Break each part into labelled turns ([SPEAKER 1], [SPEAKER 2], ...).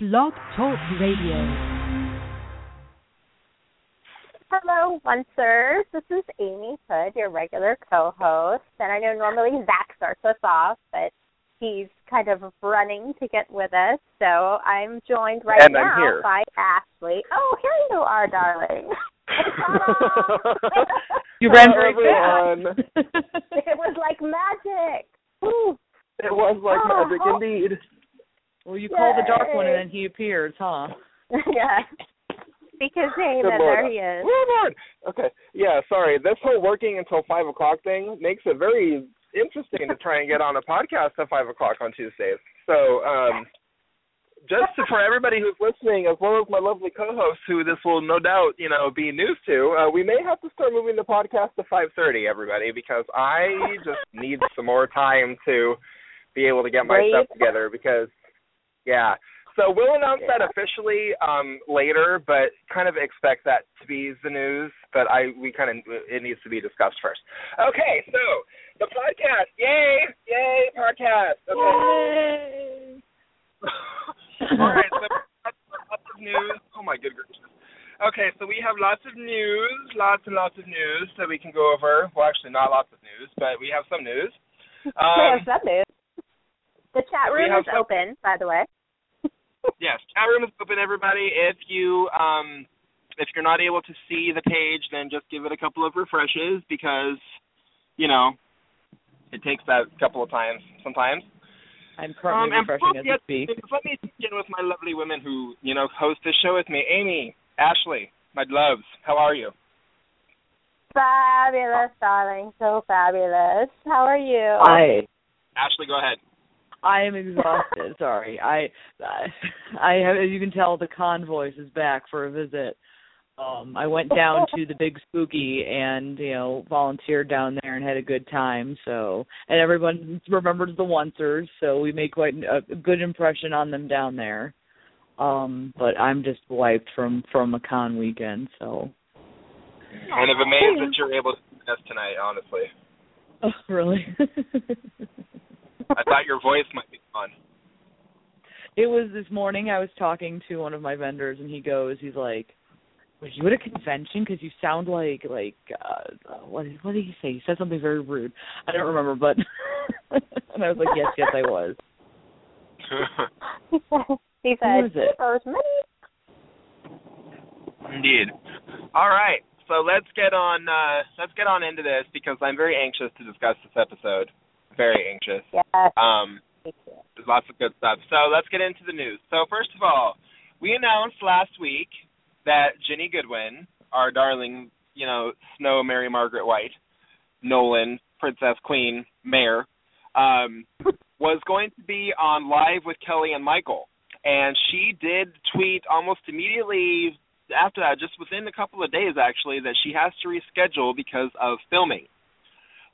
[SPEAKER 1] Blog Talk Radio.
[SPEAKER 2] Hello, Oncers. This is Amy Hood, your regular co-host, and I know normally Zach starts us off, but he's kind of running to get with us, so I'm joined right
[SPEAKER 3] And
[SPEAKER 2] now by Ashley. Oh, here you are, darling.
[SPEAKER 1] You ran very
[SPEAKER 3] everyone.
[SPEAKER 1] fast.
[SPEAKER 2] it was like magic. Woo.
[SPEAKER 3] It was like
[SPEAKER 2] Oh.
[SPEAKER 3] magic oh. indeed.
[SPEAKER 1] Well, you call the dark one and then he appears, huh?
[SPEAKER 2] yeah. Speak his name,
[SPEAKER 3] Good Lord.
[SPEAKER 2] there he is.
[SPEAKER 3] Good Lord. Okay. Yeah, sorry. This whole working until five o'clock thing makes it very interesting to try and get on a podcast at five o'clock on Tuesdays. So, um just to, for everybody who's listening, as well as my lovely co-host, who this will no doubt, you know, be news to, uh, we may have to start moving the podcast to five thirty, everybody, because I just need some more time to be able to get my
[SPEAKER 2] Breathe.
[SPEAKER 3] stuff together. Because, yeah, so we'll announce that officially um, later, but kind of expect that to be the news. But I we kind of it needs to be discussed first. Okay, so the podcast, yay, yay, podcast. Okay. All right, so lots of news. Oh my good gracious. Okay, so we have lots of news, lots and lots of news that we can go over. Well, actually, not lots of news, but we have some news.
[SPEAKER 2] we
[SPEAKER 3] Um,
[SPEAKER 2] have some news. The chat room is
[SPEAKER 3] some-
[SPEAKER 2] open, by the way.
[SPEAKER 3] Yes, chat room is open, everybody. If you um, if you're not able to see the page, then just give it a couple of refreshes because, you know, it takes that couple of times sometimes.
[SPEAKER 1] I'm currently
[SPEAKER 3] um,
[SPEAKER 1] refreshing as
[SPEAKER 3] we
[SPEAKER 1] we speak.
[SPEAKER 3] let me begin with my lovely women who, you know, host this show with me. Amy, Ashley, my loves, how are you?
[SPEAKER 2] Fabulous, darling. So fabulous. How are you?
[SPEAKER 1] Hi.
[SPEAKER 3] Ashley, go ahead.
[SPEAKER 1] I am exhausted. Sorry. I I I have as you can tell the convoys is back for a visit. Um I went down to the big spooky and, you know, volunteered down there and had a good time. So and everyone remembers the oncers, so we made quite a, a good impression on them down there. Um, but I'm just wiped from from a con weekend, so
[SPEAKER 3] Kind of amazed that you're able to do this tonight, honestly.
[SPEAKER 1] Oh, really?
[SPEAKER 3] I thought your voice might be fun.
[SPEAKER 1] it was this morning. I was talking to one of my vendors, and he goes, he's like, "Was you at a convention? Because you sound like like uh, what did what did he say? He said something very rude. I don't remember, but and I was like, yes, yes, I was.
[SPEAKER 2] he
[SPEAKER 1] Who
[SPEAKER 2] said,
[SPEAKER 1] is it?
[SPEAKER 2] "First money."
[SPEAKER 3] Indeed. All right. So let's get on uh let's get on into this because I'm very anxious to discuss this episode. Very anxious.
[SPEAKER 2] Yes.
[SPEAKER 3] Um. There's lots of good stuff. So let's get into the news. So first of all, we announced last week that Ginny Goodwin, our darling, you know, Snow Mary Margaret White, Nolan, Princess Queen, Mayor, um, was going to be on live with Kelly and Michael. And she did tweet almost immediately after that, just within a couple of days actually, that she has to reschedule because of filming.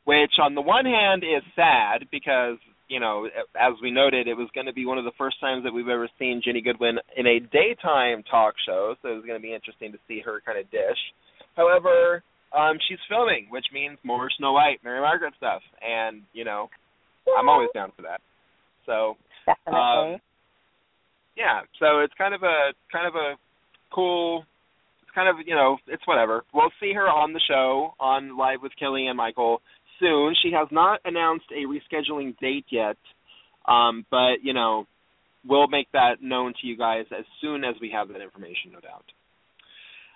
[SPEAKER 3] Which on the one hand is sad because you know, as we noted, it was going to be one of the first times that we've ever seen Ginny Goodwin in a daytime talk show, so it was going to be interesting to see her kind of dish. However, um, she's filming, which means more Snow White, Mary Margaret stuff, and you know, I'm always down for that. So,
[SPEAKER 2] Definitely.
[SPEAKER 3] um, yeah, so it's kind of a kind of a cool. It's kind of you know, it's whatever. We'll see her on the show on live with Kelly and Michael soon. She has not announced a rescheduling date yet, um, but you know, we'll make that known to you guys as soon as we have that information, no doubt.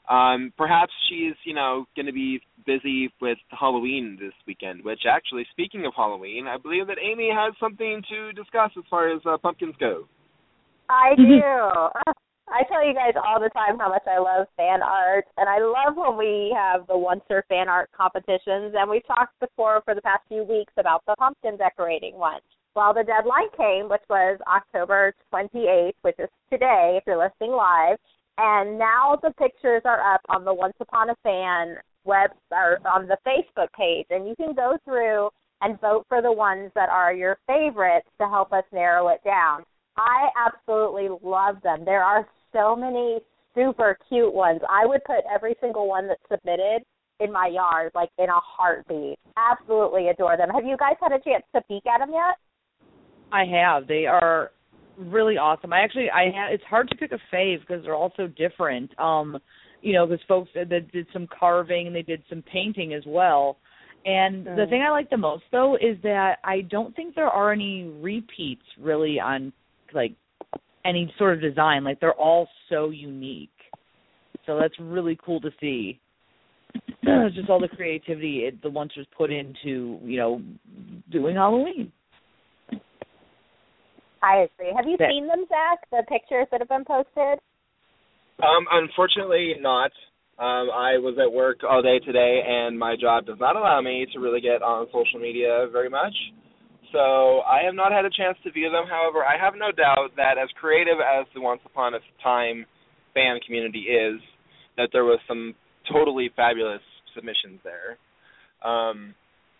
[SPEAKER 3] Um, perhaps she's, you know, going to be busy with Halloween this weekend. Which, actually, speaking of Halloween, I believe that Amy has something to discuss as far as uh, pumpkins go.
[SPEAKER 2] I do. I tell you guys all the time how much I love fan art, and I love when we have the Oncer fan art competitions. And we've talked before for the past few weeks about the pumpkin decorating one. Well, the deadline came, which was October 28th, which is today if you're listening live. And now the pictures are up on the Once Upon a Fan web or on the Facebook page, and you can go through and vote for the ones that are your favorites to help us narrow it down. I absolutely love them. There are so many super cute ones. I would put every single one that's submitted in my yard, like in a heartbeat. Absolutely adore them. Have you guys had a chance to peek at them yet?
[SPEAKER 1] I have. They are really awesome. I actually I had it's hard to pick a fave because they're all so different. Um, you know, because folks that that did some carving and they did some painting as well. And the
[SPEAKER 2] Mm.
[SPEAKER 1] thing I like the most though is that I don't think there are any repeats really on like any sort of design. Like they're all so unique. So that's really cool to see. Just all the creativity it, the Once put into, you know, doing Halloween.
[SPEAKER 2] I agree. Have you
[SPEAKER 1] That-
[SPEAKER 2] seen them, Zach? The pictures that have been posted?
[SPEAKER 3] Um, unfortunately, not. Um, I was at work all day today, and my job does not allow me to really get on social media very much. So I have not had a chance to view them. However, I have no doubt that as creative as the Once Upon a Time fan community is, that there was some totally fabulous submissions there. Um,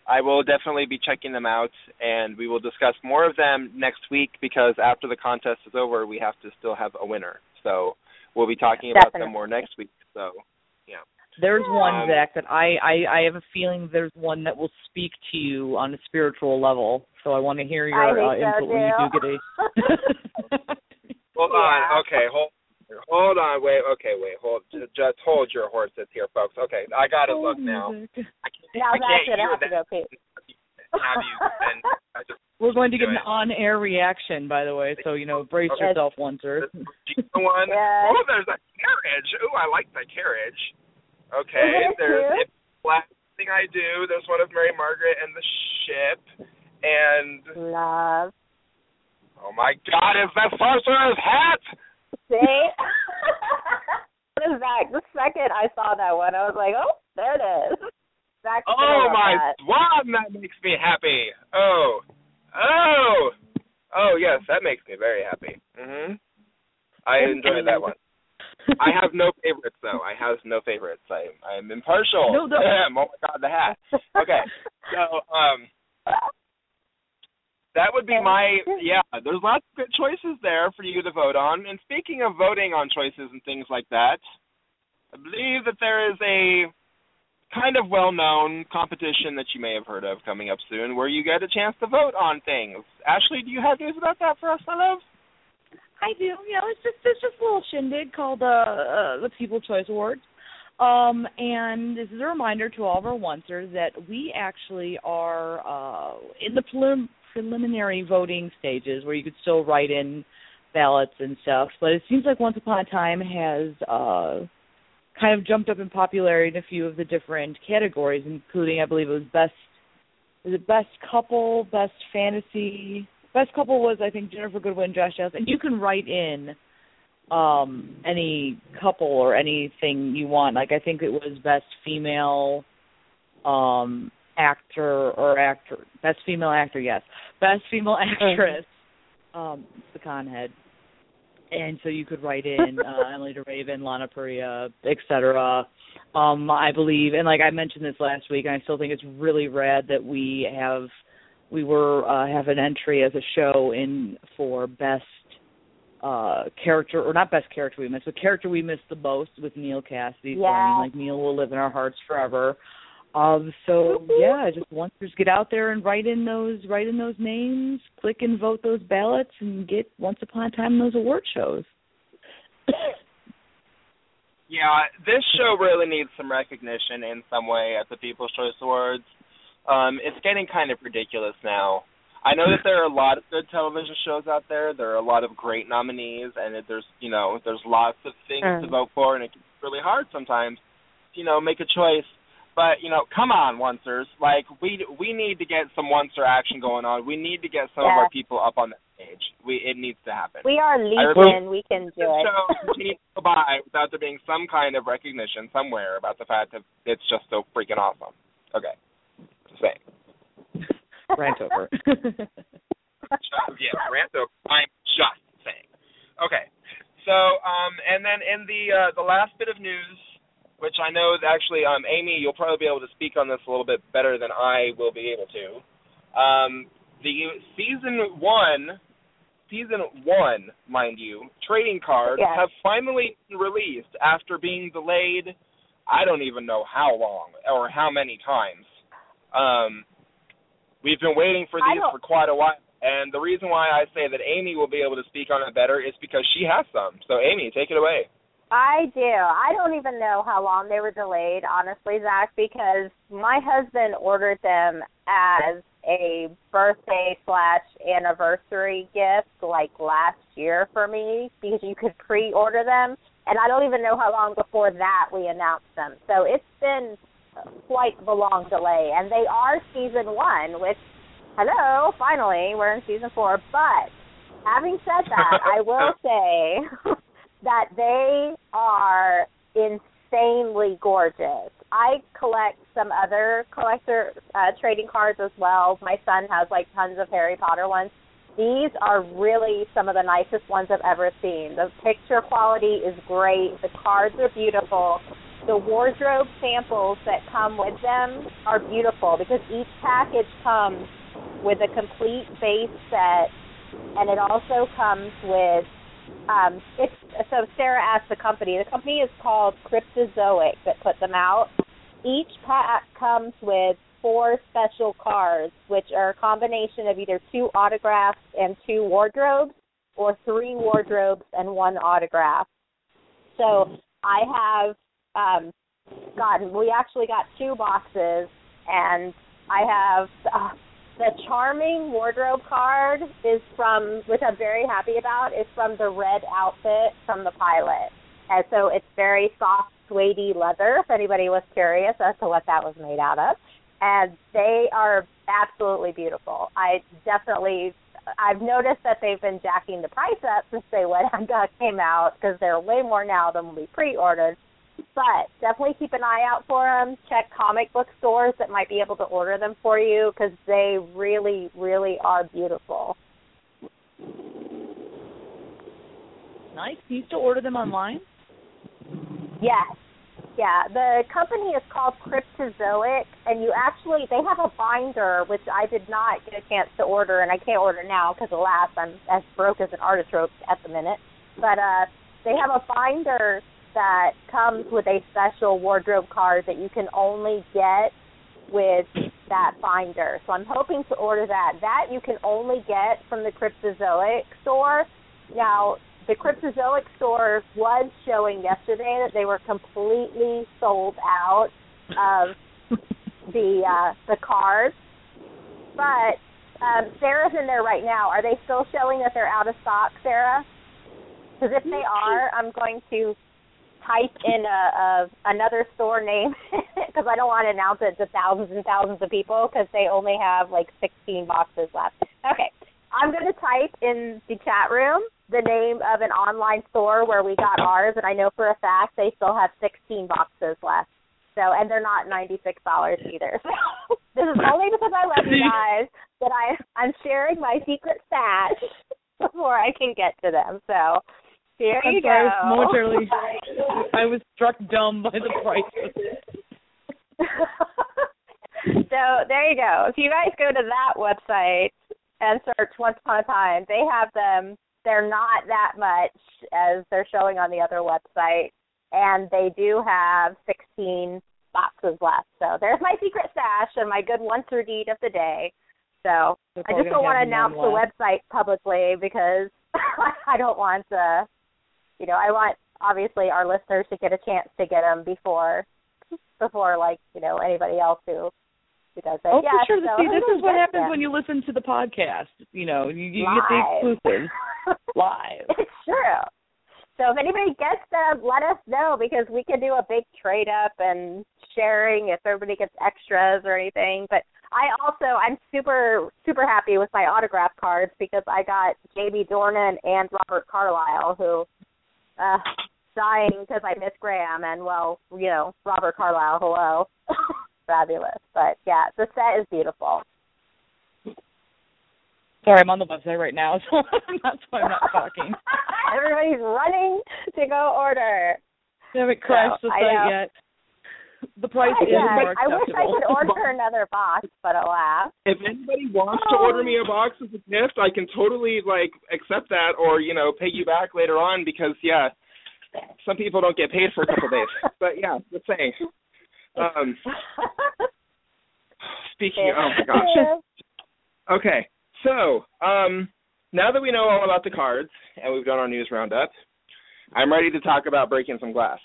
[SPEAKER 3] I will definitely be checking them out, and we will discuss more of them next week because after the contest is over, we have to still have a winner. So we'll be talking about them more next week. So
[SPEAKER 1] There's one,
[SPEAKER 3] Um,
[SPEAKER 1] Zach, that I, I I have a feeling there's one that will speak to you on a spiritual level. So I want to hear your uh,
[SPEAKER 2] think so
[SPEAKER 1] input when you do get
[SPEAKER 2] too.
[SPEAKER 1] a.
[SPEAKER 3] hold
[SPEAKER 2] Yeah.
[SPEAKER 3] on, okay, hold. Hold on, wait, okay, wait, hold, just hold your horses here, folks. Okay, I gotta look now. I can't,
[SPEAKER 2] now
[SPEAKER 3] I can't
[SPEAKER 2] gonna
[SPEAKER 3] hear
[SPEAKER 2] have to
[SPEAKER 3] that.
[SPEAKER 2] go pee.
[SPEAKER 3] Have you? And
[SPEAKER 1] We're going to get an on-air reaction, by the way. So you know, brace
[SPEAKER 2] Yes.
[SPEAKER 1] yourself, Oncer.
[SPEAKER 3] you one.
[SPEAKER 2] Yes.
[SPEAKER 3] Oh, there's a carriage. Ooh, I like the carriage. Okay, there's the last thing I do. There's one of Mary Margaret and the ship, and
[SPEAKER 2] Love.
[SPEAKER 3] oh my God, is that sorcerer's hat?
[SPEAKER 2] See? what is Zach? The second I saw that one, I was like, oh, there it is.
[SPEAKER 3] Oh my
[SPEAKER 2] that.
[SPEAKER 3] swan, that makes me happy. Oh, oh, oh yes, that makes me very happy. Mhm. I enjoyed that one. I have no favorites though. I have no favorites. I I'm impartial.
[SPEAKER 1] No, no.
[SPEAKER 3] oh my god, the hat. Okay. So um that would be my yeah, there's lots of good choices there for you to vote on. And speaking of voting on choices and things like that, I believe that there is a kind of well-known competition that you may have heard of coming up soon where you get a chance to vote on things. Ashley, do you have news about that for us, my love?
[SPEAKER 1] I do. You know, it's just it's just a little shindig called uh, uh the People Choice Awards. Um, and this is a reminder to all of our oncers that we actually are uh, in the prelim- preliminary voting stages where you could still write in ballots and stuff. But it seems like Once Upon a Time has uh, kind of jumped up in popularity in a few of the different categories, including I believe it was best is it best couple, best fantasy. Best couple was I think Ginnifer Goodwin, Josh Dallas, and you can write in um any couple or anything you want. Like I think it was best female um actor or actor best female actor, yes. Best female actress. Um the conhead. And so you could write in uh Emilie de Ravin, Lana Parrilla, etc. Um I believe and like I mentioned this last week and I still think it's really rad that we have we were uh have an entry as a show in for best uh character or not best character we missed, but character we missed the most with Neal Cassidy. So I
[SPEAKER 2] Yeah.
[SPEAKER 1] mean like Neal will live in our hearts forever. Um so yeah, just once just get out there and write in those write in those names, click and vote those ballots and get once upon a time those award shows.
[SPEAKER 3] Yeah, this show really needs some recognition in some way at the People's Choice Awards. Um, it's getting kind of ridiculous now. I know that there are a lot of good television shows out there. There are a lot of great nominees, and it, there's you know there's lots of things to
[SPEAKER 2] Mm.
[SPEAKER 3] vote for, and it's really hard sometimes. You know, make a choice. But you know, come on, oncers! Like we we need to get some oncer action going on. We need to get some of our people up on the stage. We it needs to happen.
[SPEAKER 2] We are Legion. We can do it.
[SPEAKER 3] show continues to go by without there being some kind of recognition somewhere about the fact that it's just so freaking awesome. Okay, just saying.
[SPEAKER 1] Rant over.
[SPEAKER 3] Just- yeah, rant over. I'm just saying. Okay, so um, and then in the uh, the last bit of news, which I know that actually um, Amy, you'll probably be able to speak on this a little bit better than I will be able to. Um, the season one, season one, mind you, trading cards
[SPEAKER 2] Yes.
[SPEAKER 3] have finally been released after being delayed. I don't even know how long or how many times. Um, we've been waiting for these for quite a while. And the reason why I say that Amy will be able to speak on it better is because she has some. So Amy, take it away.
[SPEAKER 2] I do. I don't even know how long they were delayed, honestly, Zach, because my husband ordered them as a birthday slash anniversary gift like last year for me because you could pre order them and I don't even know how long before that we announced them. So it's been quite the long delay and they are season one, which hello, finally we're in season four. But having said that, I will say that they are insanely gorgeous. I collect some other collector uh, trading cards as well. My son has like tons of Harry Potter ones. These are really some of the nicest ones I've ever seen. The picture quality is great. The cards are beautiful. The wardrobe samples that come with them are beautiful because each package comes with a complete base set and it also comes with um, it's so Sarah asked the company. The company is called Cryptozoic that put them out. Each pack comes with four special cards, which are a combination of either two autographs and two wardrobes, or three wardrobes and one autograph. So I have um, gotten. We actually got two boxes, and I have. Uh, the charming wardrobe card is from, which I'm very happy about, is from the red outfit from the pilot. And so it's very soft, suede leather, if anybody was curious as to what that was made out of. And they are absolutely beautiful. I definitely, I've noticed that they've been jacking the price up since they went came out because they're way more now than we pre-ordered. But definitely keep an eye out for them. Check comic book stores that might be able to order them for you because they really, really are beautiful.
[SPEAKER 1] Nice. You still order them online?
[SPEAKER 2] Yes. Yeah, the company is called Cryptozoic, and you actually they have a binder which I did not get a chance to order, and I can't order now because alas, I'm as broke as an artichoke at the minute. But uh, they have a binder that comes with a special wardrobe card that you can only get with that binder. So I'm hoping to order that. That you can only get from the Cryptozoic store. Now, the Cryptozoic store was showing yesterday that they were completely sold out of the uh, the cards. But um, Sarah's in there right now. Are they still showing that they're out of stock, Sarah? Because if they are, I'm going to type in a, a another store name because I don't want to announce it to thousands and thousands of people because they only have like 16 boxes left. Okay, I'm going to type in the chat room the name of an online store where we got ours, and I know for a fact they still have 16 boxes left. So, and they're not $96 either. So, this is only because I love you guys that I I'm sharing my secret stash before I can get to them. So, here
[SPEAKER 1] I'm
[SPEAKER 2] you
[SPEAKER 1] sorry,
[SPEAKER 2] go.
[SPEAKER 1] momentarily, I was struck dumb by the price.
[SPEAKER 2] so there you go. If you guys go to that website and search Once Upon a Time, they have them. They're not that much as they're showing on the other website, and they do have 16 boxes left. So there's my secret stash and my good one through deed of the day. So I just don't want to announce the website publicly because I don't want to you know, I want obviously our listeners to get a chance to get them before before like you know anybody else who who does it.
[SPEAKER 1] Oh,
[SPEAKER 2] yeah,
[SPEAKER 1] for sure.
[SPEAKER 2] So
[SPEAKER 1] See, this is what happens
[SPEAKER 2] them.
[SPEAKER 1] when you listen to the podcast. You know, you, you get the exclusives live.
[SPEAKER 2] It's true. So if anybody gets them, let us know because we can do a big trade up and sharing if everybody gets extras or anything. But I also I'm super super happy with my autograph cards because I got Jamie Dornan and Robert Carlyle who uh dying because I miss Graham and well, you know, Robert Carlyle, hello. Fabulous. But yeah, the set is beautiful.
[SPEAKER 1] Sorry, I'm on the website right now, so that's why I'm not talking.
[SPEAKER 2] Everybody's running to go order.
[SPEAKER 1] I haven't crashed
[SPEAKER 2] So,
[SPEAKER 1] the site yet. Price is
[SPEAKER 2] yeah,
[SPEAKER 1] more
[SPEAKER 2] I wish I could order another box, but alas.
[SPEAKER 3] If anybody wants to order me a box as a gift, I can totally like accept that or, you know, pay you back later on because yeah, some people don't get paid for a couple days. But yeah, just saying. Um speaking oh my gosh. Okay. So, um, now that we know all about the cards and we've done our news roundup, I'm ready to talk about breaking some glass.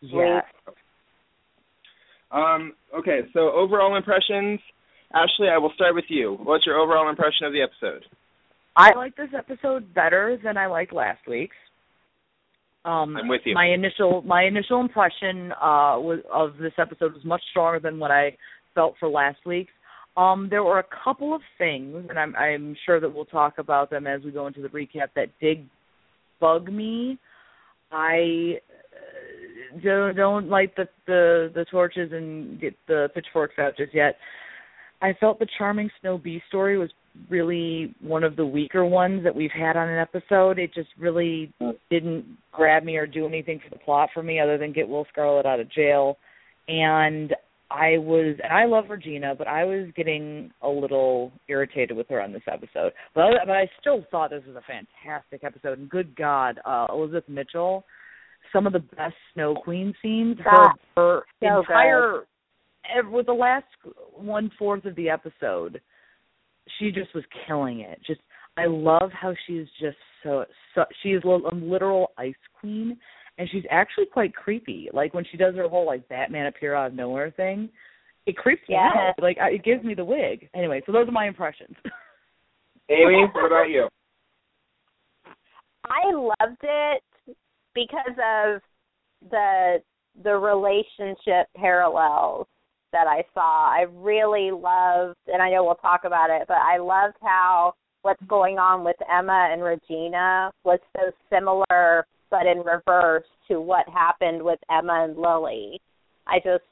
[SPEAKER 1] Yeah.
[SPEAKER 3] Um, okay, so overall impressions. Ashley, I will start with you. What's your overall impression of the episode?
[SPEAKER 1] I like this episode better than I liked last week's. Um,
[SPEAKER 3] I'm with you.
[SPEAKER 1] My initial my initial impression uh, was, of this episode was much stronger than what I felt for last week's. Um, there were a couple of things, and I'm, I'm sure that we'll talk about them as we go into the recap that did bug me. I don't, don't light the, the the torches and get the pitchforks out just yet. I felt the charming Snow Bee story was really one of the weaker ones that we've had on an episode. It just really didn't grab me or do anything for the plot for me other than get Will Scarlet out of jail. And I was, and I love Regina, but I was getting a little irritated with her on this episode. But but I still thought this was a fantastic episode. And good God, uh, Elizabeth Mitchell, some of the best Snow Queen scenes. Her, her
[SPEAKER 2] So
[SPEAKER 1] entire, ev- with the last one fourth of the episode, she just was killing it. Just I love how she's just so so she is a literal ice queen and she's actually quite creepy. Like when she does her whole like Batman appear out of nowhere thing, it creeps me
[SPEAKER 2] Yeah.
[SPEAKER 1] out. Like I, it gives me the wig. Anyway, so those are my impressions.
[SPEAKER 3] Amy, what about you?
[SPEAKER 2] I loved it because of the the relationship parallels that I saw. I really loved, and I know we'll talk about it, but I loved how what's going on with Emma and Regina was so similar, but in reverse to what happened with Emma and Lily. I just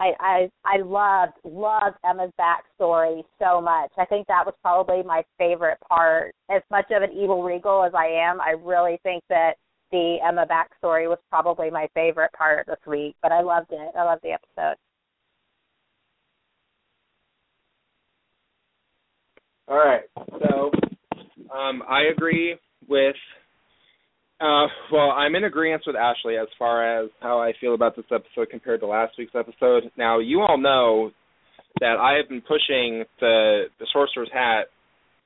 [SPEAKER 2] I I I loved loved Emma's backstory so much. I think that was probably my favorite part. As much of an evil regal as I am, I really think that the Emma backstory was probably my favorite part this week. But I loved it. I loved the episode.
[SPEAKER 3] All right. So, um, I agree with. Uh, well, I'm in agreement with Ashley as far as how I feel about this episode compared to last week's episode. Now, you all know that I have been pushing the the Sorcerer's Hat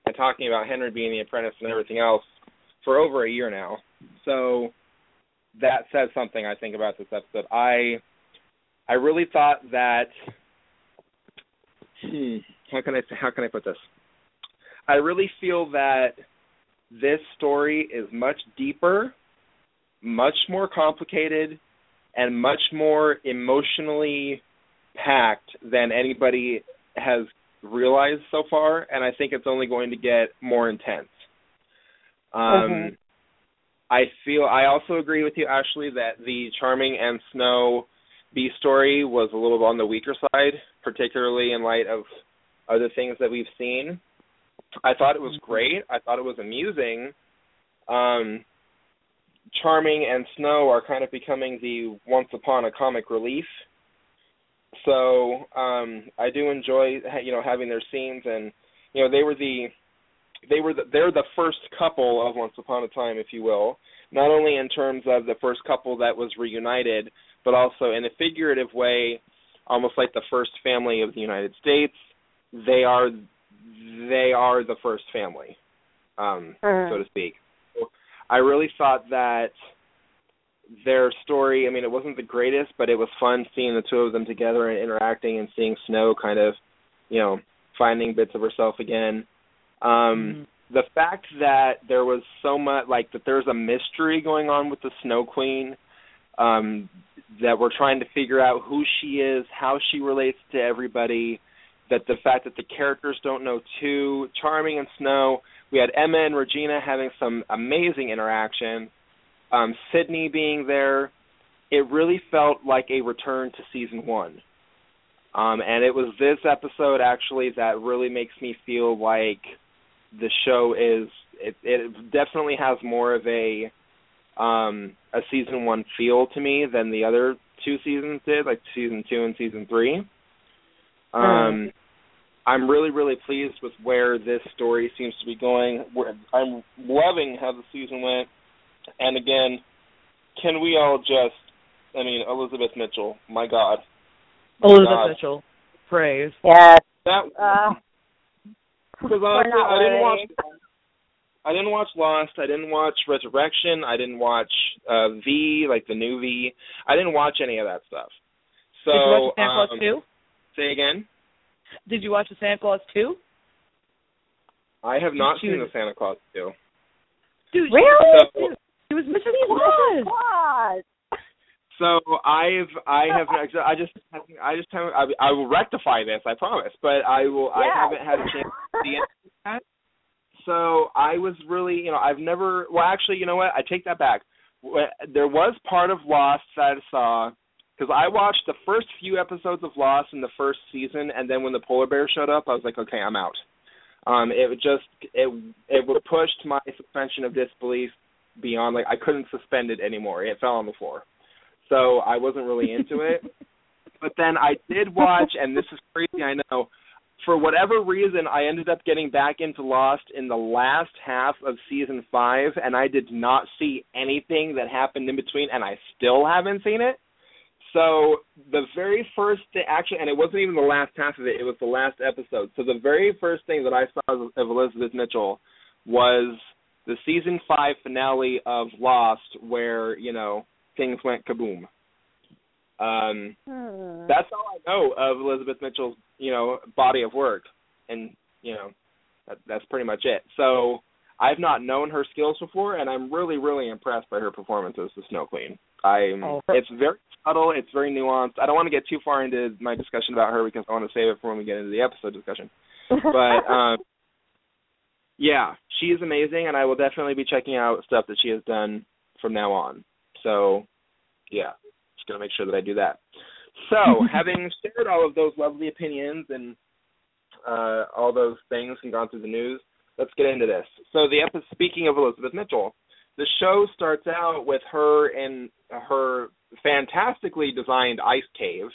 [SPEAKER 3] and talking about Henry being the apprentice and everything else for over a year now. So that says something I think about this episode. I I really thought that hmm, how can I how can I put this? I really feel that this story is much deeper, much more complicated, and much more emotionally packed than anybody has realized so far, and I think it's only going to get more intense. Um,
[SPEAKER 2] Mhm.
[SPEAKER 3] I feel I also agree with you, Ashley, that the Charming and Snow B story was a little on the weaker side, particularly in light of other things that we've seen. I thought it was great. I thought it was amusing. Um, Charming and Snow are kind of becoming the once upon a comic relief. So um, I do enjoy you know having their scenes, and you know they were the they were the, they're the first couple of Once Upon a Time, if you will. Not only in terms of the first couple that was reunited, but also in a figurative way, almost like the first family of the United States. They are they are the first family, um,
[SPEAKER 2] Mhm.
[SPEAKER 3] so to speak. So I really thought that their story. I mean, it wasn't the greatest, but it was fun seeing the two of them together and interacting, and seeing Snow kind of, you know, finding bits of herself again. Um, the fact that there was so much like that there's a mystery going on with the Snow Queen um that we're trying to figure out who she is, how she relates to everybody, that the fact that the characters don't know too, Charming and Snow, we had Emma and Regina having some amazing interaction, um Sidney being there, it really felt like a return to season 1. Um and it was this episode actually that really makes me feel like the show is it it definitely has more of a um a season one feel to me than the other two seasons did, like season two and season three. Um I'm really, really pleased with where this story seems to be going. We're- I'm loving how the season went. And again, can we all just I mean, Elizabeth Mitchell, my God. My
[SPEAKER 1] Elizabeth
[SPEAKER 3] God.
[SPEAKER 1] Mitchell, praise.
[SPEAKER 2] Yes.
[SPEAKER 3] That
[SPEAKER 2] Uh,
[SPEAKER 3] Because
[SPEAKER 2] We're
[SPEAKER 3] honestly, I didn't watch. I didn't watch Lost. I didn't watch Resurrection. I didn't watch uh V, like the new V. I didn't watch any of that stuff. So
[SPEAKER 1] Did you watch Santa Claus
[SPEAKER 3] um,
[SPEAKER 1] 2?
[SPEAKER 3] say again.
[SPEAKER 1] Did you watch the Santa Claus 2?
[SPEAKER 3] I have not
[SPEAKER 1] Shoot.
[SPEAKER 3] seen the Santa Claus 2.
[SPEAKER 1] Dude,
[SPEAKER 2] Really?
[SPEAKER 3] So,
[SPEAKER 1] He was Mrs.
[SPEAKER 2] Mrs.
[SPEAKER 1] Claus.
[SPEAKER 2] Claus.
[SPEAKER 3] So I've I have I just I just haven't I, I will rectify this I promise but I will I haven't had a chance to see it yet. So I was really you know I've never well actually you know what? I take that back. There was part of Lost that I saw because I watched the first few episodes of Lost in the first season and then when the polar bear showed up I was like okay I'm out. Um it would just it it would pushed my suspension of disbelief beyond like I couldn't suspend it anymore. It fell on the floor so I wasn't really into it. But then I did watch, and this is crazy, I know. For whatever reason, I ended up getting back into Lost in the last half of season five, and I did not see anything that happened in between, and I still haven't seen it. So the very first thing, actually, and it wasn't even the last half of it; it was the last episode. So the very first thing that I saw of Elizabeth Mitchell was the season five finale of Lost, where you know things went kaboom. Um,
[SPEAKER 2] Hmm.
[SPEAKER 3] that's all I know of Elizabeth Mitchell's, you know, body of work, and you know, that, that's pretty much it. So I've not known her skills before, and I'm really, really impressed by her performance as the Snow Queen. I'm.
[SPEAKER 1] Oh.
[SPEAKER 3] It's very subtle. It's very nuanced. I don't want to get too far into my discussion about her because I want to save it for when we get into the episode discussion. But um, yeah, she is amazing, and I will definitely be checking out stuff that she has done from now on. So, yeah, just gonna make sure that I do that. So, having shared all of those lovely opinions and uh, all those things and gone through the news, let's get into this. So, the episode, speaking of Elizabeth Mitchell, the show starts out with her in her fantastically designed ice cave.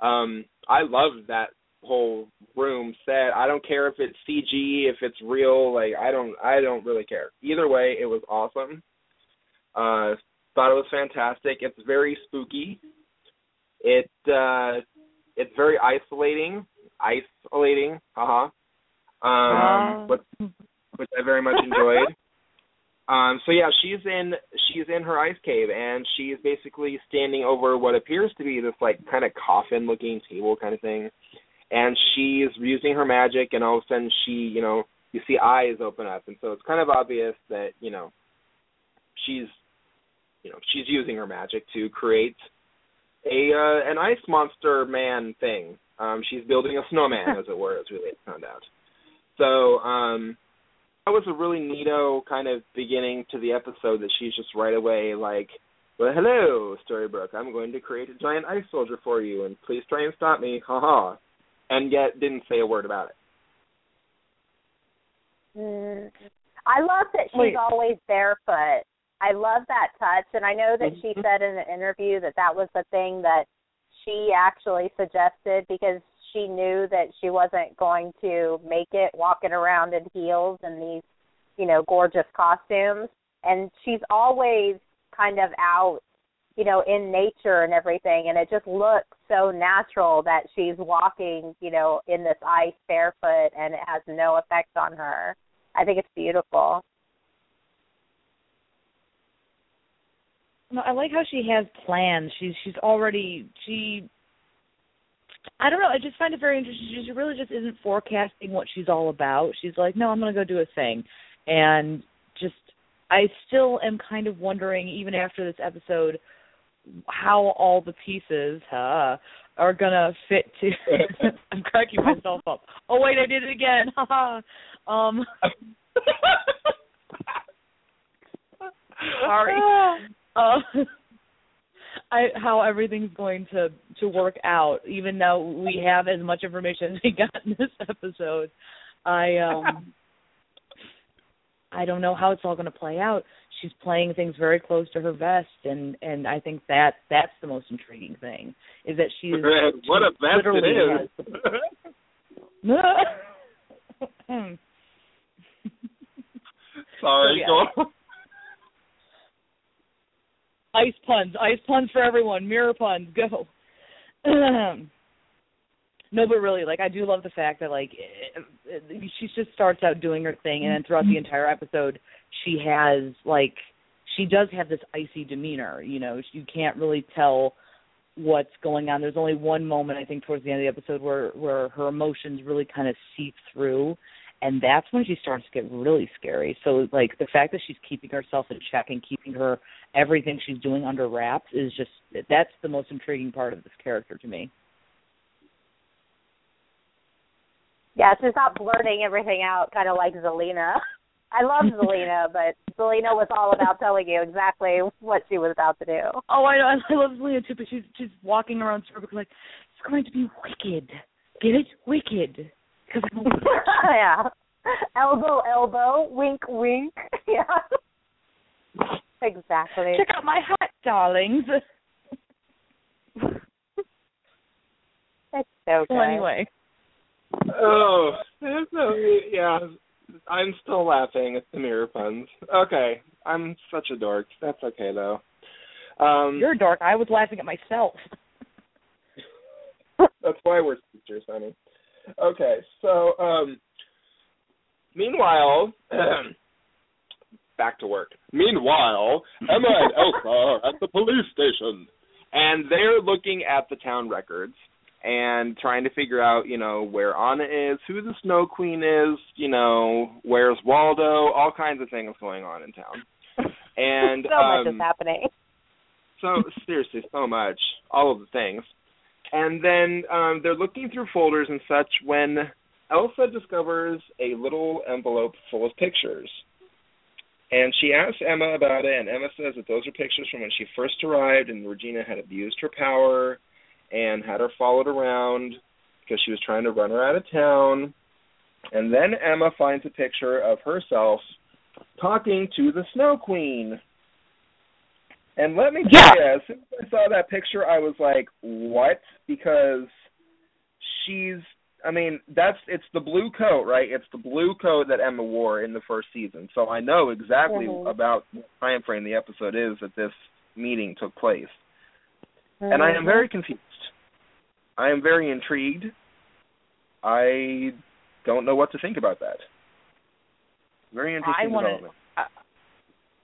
[SPEAKER 3] Um, I love that whole room set. I don't care if it's CG, if it's real. Like I don't, I don't really care. Either way, it was awesome. Uh, thought it was fantastic. It's very spooky. It uh, it's very isolating. Isolating, haha. Um,
[SPEAKER 1] Ah.
[SPEAKER 3] which, which I very much enjoyed. Um, so yeah, she's in she's in her ice cave and she's basically standing over what appears to be this like kind of coffin looking table kind of thing. And she's using her magic and all of a sudden she, you know, you see eyes open up and so it's kind of obvious that, you know, she's you know, she's using her magic to create a uh, an ice monster man thing. Um she's building a snowman as it were, as we later found out. So, um that was a really neato kind of beginning to the episode that she's just right away like, Well hello, Storybrooke, I'm going to create a giant ice soldier for you and please try and stop me, haha and yet didn't say a word about it.
[SPEAKER 2] Mm. I love that she's
[SPEAKER 1] Wait.
[SPEAKER 2] always barefoot. I love that touch, and I know that she
[SPEAKER 3] Mhm.
[SPEAKER 2] said in an interview that that was the thing that she actually suggested because she knew that she wasn't going to make it walking around in heels and these, you know, gorgeous costumes. And she's always kind of out, you know, in nature and everything, and it just looks so natural that she's walking, you know, in this ice barefoot, and it has no effect on her. I think it's beautiful.
[SPEAKER 1] No, I like how she has plans. She's she's already she. I don't know. I just find it very interesting. She really just isn't forecasting what she's all about. She's like, no, I'm going to go do a thing, and just I still am kind of wondering, even after this episode, how all the pieces huh, are gonna fit to. I'm cracking myself up. Oh wait, I did it again. Um. Sorry. uh, I how everything's going to to work out, even though we have as much information as we got in this episode. I um I don't know how it's all going to play out. She's playing things very close to her vest, and and I think that that's the most intriguing thing is that she's
[SPEAKER 3] what a mess it
[SPEAKER 1] literally has-
[SPEAKER 3] Sorry,
[SPEAKER 1] Yeah. Ice puns, ice puns for everyone, mirror puns, go. no, but really, like I do love the fact that like it, it, she just starts out doing her thing, and then throughout the mm-hmm. entire episode, she has like she does have this icy demeanor. You know, you can't really tell what's going on. There's only one moment I think towards the end of the episode where where her emotions really kind of seep through, and that's when she starts to get really scary. So like the fact that she's keeping herself in check and keeping her everything she's doing under wraps is just that's the most intriguing part of this character to me.
[SPEAKER 2] Yeah, she's not blurting everything out, kind of like Zelena. I love Zelena, but Zelena was all about telling you exactly what she was about to do.
[SPEAKER 1] Oh, I know. I love Zelena too, but she's she's walking around circles like it's going to be wicked. Get it? Wicked. Because I'm a
[SPEAKER 2] yeah. Elbow, elbow, wink, wink. Yeah. Exactly.
[SPEAKER 1] Check out my hat, darlings.
[SPEAKER 2] That's so good.
[SPEAKER 1] Well, anyway.
[SPEAKER 3] Oh, so, yeah. I'm still laughing at the mirror puns. Okay, I'm such a dork. That's okay though. Um,
[SPEAKER 1] You're a dark. I was laughing at myself.
[SPEAKER 3] that's why we're sisters, honey. Okay, so um, meanwhile, back to work. Meanwhile, Emma and Elsa are at the police station, and they're looking at the town records and trying to figure out, you know, where Anna is, who the Snow Queen is, you know, where's Waldo, all kinds of things going on in town. And
[SPEAKER 2] so
[SPEAKER 3] um,
[SPEAKER 2] much is happening.
[SPEAKER 3] so seriously, so much, all of the things. And then um they're looking through folders and such when Elsa discovers a little envelope full of pictures. And she asks Emma about it, and Emma says that those are pictures from when she first arrived and Regina had abused her power and had her followed around because she was trying to run her out of town. And then Emma finds a picture of herself talking to the Snow Queen. And let me tell you, as soon as I saw that picture, I was like, "What?" Because she's, I mean, that's it's the blue coat, right? It's the blue coat that Emma wore in the first season, so I know exactly
[SPEAKER 2] Mhm.
[SPEAKER 3] about what time frame the episode is that this meeting took place, and I am very confused. I am very intrigued. I don't know what to think about that. Very interesting
[SPEAKER 1] I wanna-
[SPEAKER 3] development.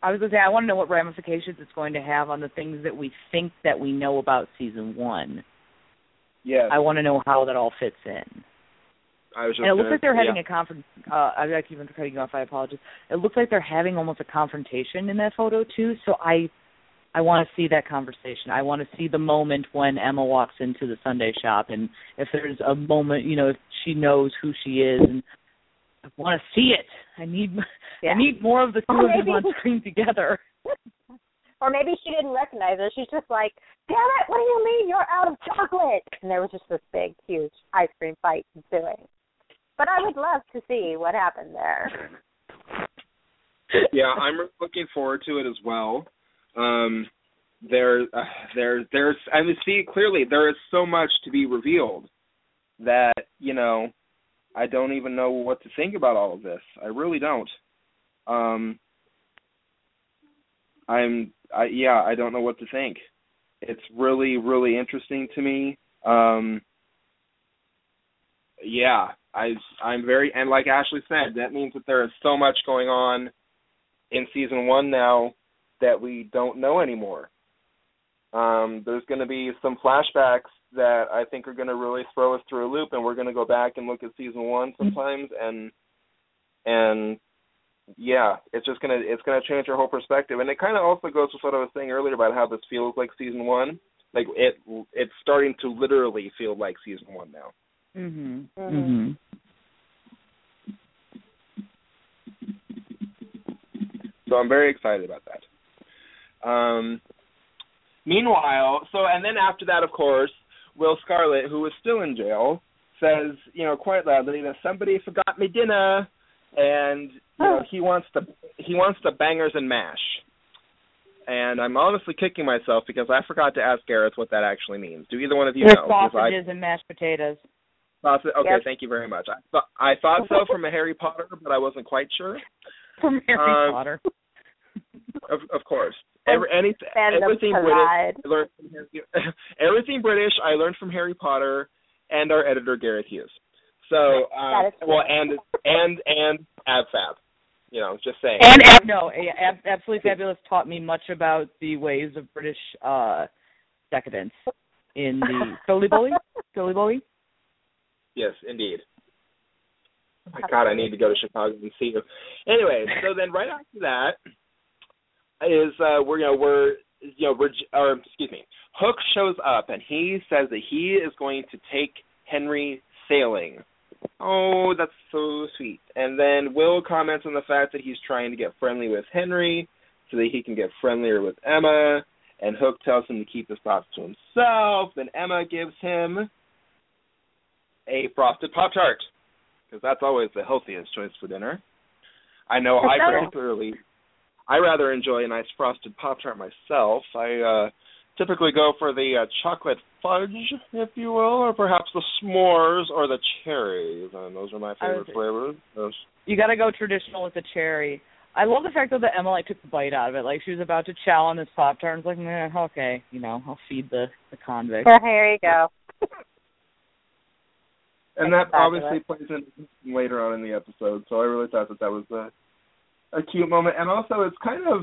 [SPEAKER 1] I was gonna say I want to know what ramifications it's going to have on the things that we think that we know about season one.
[SPEAKER 3] Yes,
[SPEAKER 1] I want to know how that all fits in.
[SPEAKER 3] I was just.
[SPEAKER 1] And it looks like they're having
[SPEAKER 3] yeah.
[SPEAKER 1] a conference. Uh, I I keep cutting you off. I apologize. It looks like they're having almost a confrontation in that photo too. So I, I want to see that conversation. I want to see the moment when Emma walks into the sundae shop, and if there's a moment, you know, if she knows who she is, and I want to see it. I need,
[SPEAKER 2] Yeah.
[SPEAKER 1] I need more of the two
[SPEAKER 2] Or
[SPEAKER 1] of them on screen together.
[SPEAKER 2] Or maybe she didn't recognize her. She's just like, damn it, what do you mean you're out of chocolate? And there was just this big, huge ice cream fight ensuing. But I would love to see what happened there.
[SPEAKER 3] yeah, I'm looking forward to it as well. Um, there, uh, there, there's. I mean, see clearly there is so much to be revealed that you know I don't even know what to think about all of this. I really don't. Um, I'm. I yeah, I don't know what to think. It's really, really interesting to me. Um, yeah, I I'm very and like Ashley said, that means that there is so much going on in season one now that we don't know anymore. Um, there's going to be some flashbacks that I think are going to really throw us through a loop, and we're going to go back and look at season one sometimes, and and yeah, it's just gonna it's gonna change our whole perspective, and it kind of also goes with what I was saying earlier about how this feels like season one. Like it, it's starting to literally feel like season one now.
[SPEAKER 1] Mhm.
[SPEAKER 2] Mhm.
[SPEAKER 3] So I'm very excited about that. Um, meanwhile, so and then after that, of course, Will Scarlet, who is still in jail, says, you know, quite loudly that somebody forgot me dinner, and you know he wants to he wants the bangers and mash. And I'm honestly kicking myself because I forgot to ask Gareth what that actually means. Do either one of you know? There's I-
[SPEAKER 1] sausages and mashed potatoes.
[SPEAKER 3] Sausage- Okay,
[SPEAKER 2] Yes.
[SPEAKER 3] thank you very much. I thought I thought so from a Harry Potter, but I wasn't quite sure.
[SPEAKER 1] From Harry
[SPEAKER 3] Um,
[SPEAKER 1] Potter.
[SPEAKER 3] Of of course, Every, any, everything
[SPEAKER 2] collide.
[SPEAKER 3] British I learned from Harry, everything British I learned from Harry Potter, and our editor Gareth Hughes. So,
[SPEAKER 2] That
[SPEAKER 3] um, well,
[SPEAKER 2] true.
[SPEAKER 3] and and and AbFab. You know, just saying.
[SPEAKER 1] And ab- no, ab- absolutely fabulous taught me much about the ways of British uh decadence in the Philly Bully. Philly Bully.
[SPEAKER 3] Yes, indeed. Oh my God, I need to go to Chicago and see you. Anyway, so then right after that is uh we're you know we're you know we're or excuse me Hook shows up and he says that he is going to take Henry sailing. Oh, that's so sweet. And then Will comments on the fact that he's trying to get friendly with Henry so that he can get friendlier with Emma. And Hook tells him to keep his thoughts to himself. Then Emma gives him a frosted Pop Tart because that's always the healthiest choice for dinner. I know I particularly, I rather enjoy a nice frosted Pop Tart myself. I uh typically go for the uh, chocolate fudge, if you will, or perhaps the s'mores or the cherries, and those are my favorite
[SPEAKER 1] was-
[SPEAKER 3] flavors. Those
[SPEAKER 1] You got to go traditional with the cherry. I love the fact though that Emma like took the bite out of it. Like she was about to chow on this pop tart. and was like, nah, okay, you know, I'll feed the the convict.
[SPEAKER 2] Here you go.
[SPEAKER 3] and
[SPEAKER 2] That's
[SPEAKER 3] that obviously plays in later on in the episode. So I really thought that that was a a cute moment, and also it's kind of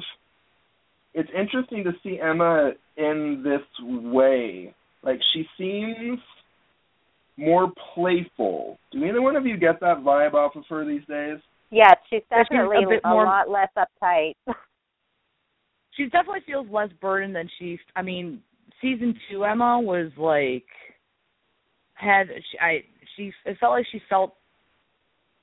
[SPEAKER 3] it's interesting to see Emma in this way. Like she seems more playful. Do either one of you get that vibe off of her these days?
[SPEAKER 2] Yes, she's
[SPEAKER 1] Yeah, she's a
[SPEAKER 2] definitely
[SPEAKER 1] bit
[SPEAKER 2] a
[SPEAKER 1] more-
[SPEAKER 2] lot less uptight.
[SPEAKER 1] she definitely feels less burdened than she. I mean, season two Emma was like had she, I she it felt like she felt.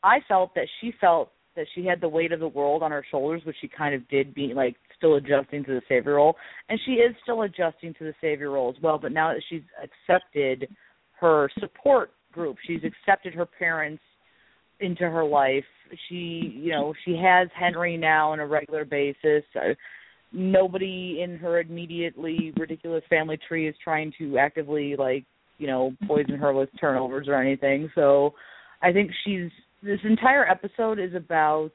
[SPEAKER 1] I felt that she felt that she had the weight of the world on her shoulders, which she kind of did, being like still adjusting to the savior role, and she is still adjusting to the savior role as well. But now that she's accepted her support group, she's accepted her parents into her life. She, you know, she has Henry now on a regular basis. Uh, nobody in her immediately ridiculous family tree is trying to actively like, you know, poison her with turnovers or anything. So, I think she's this entire episode is about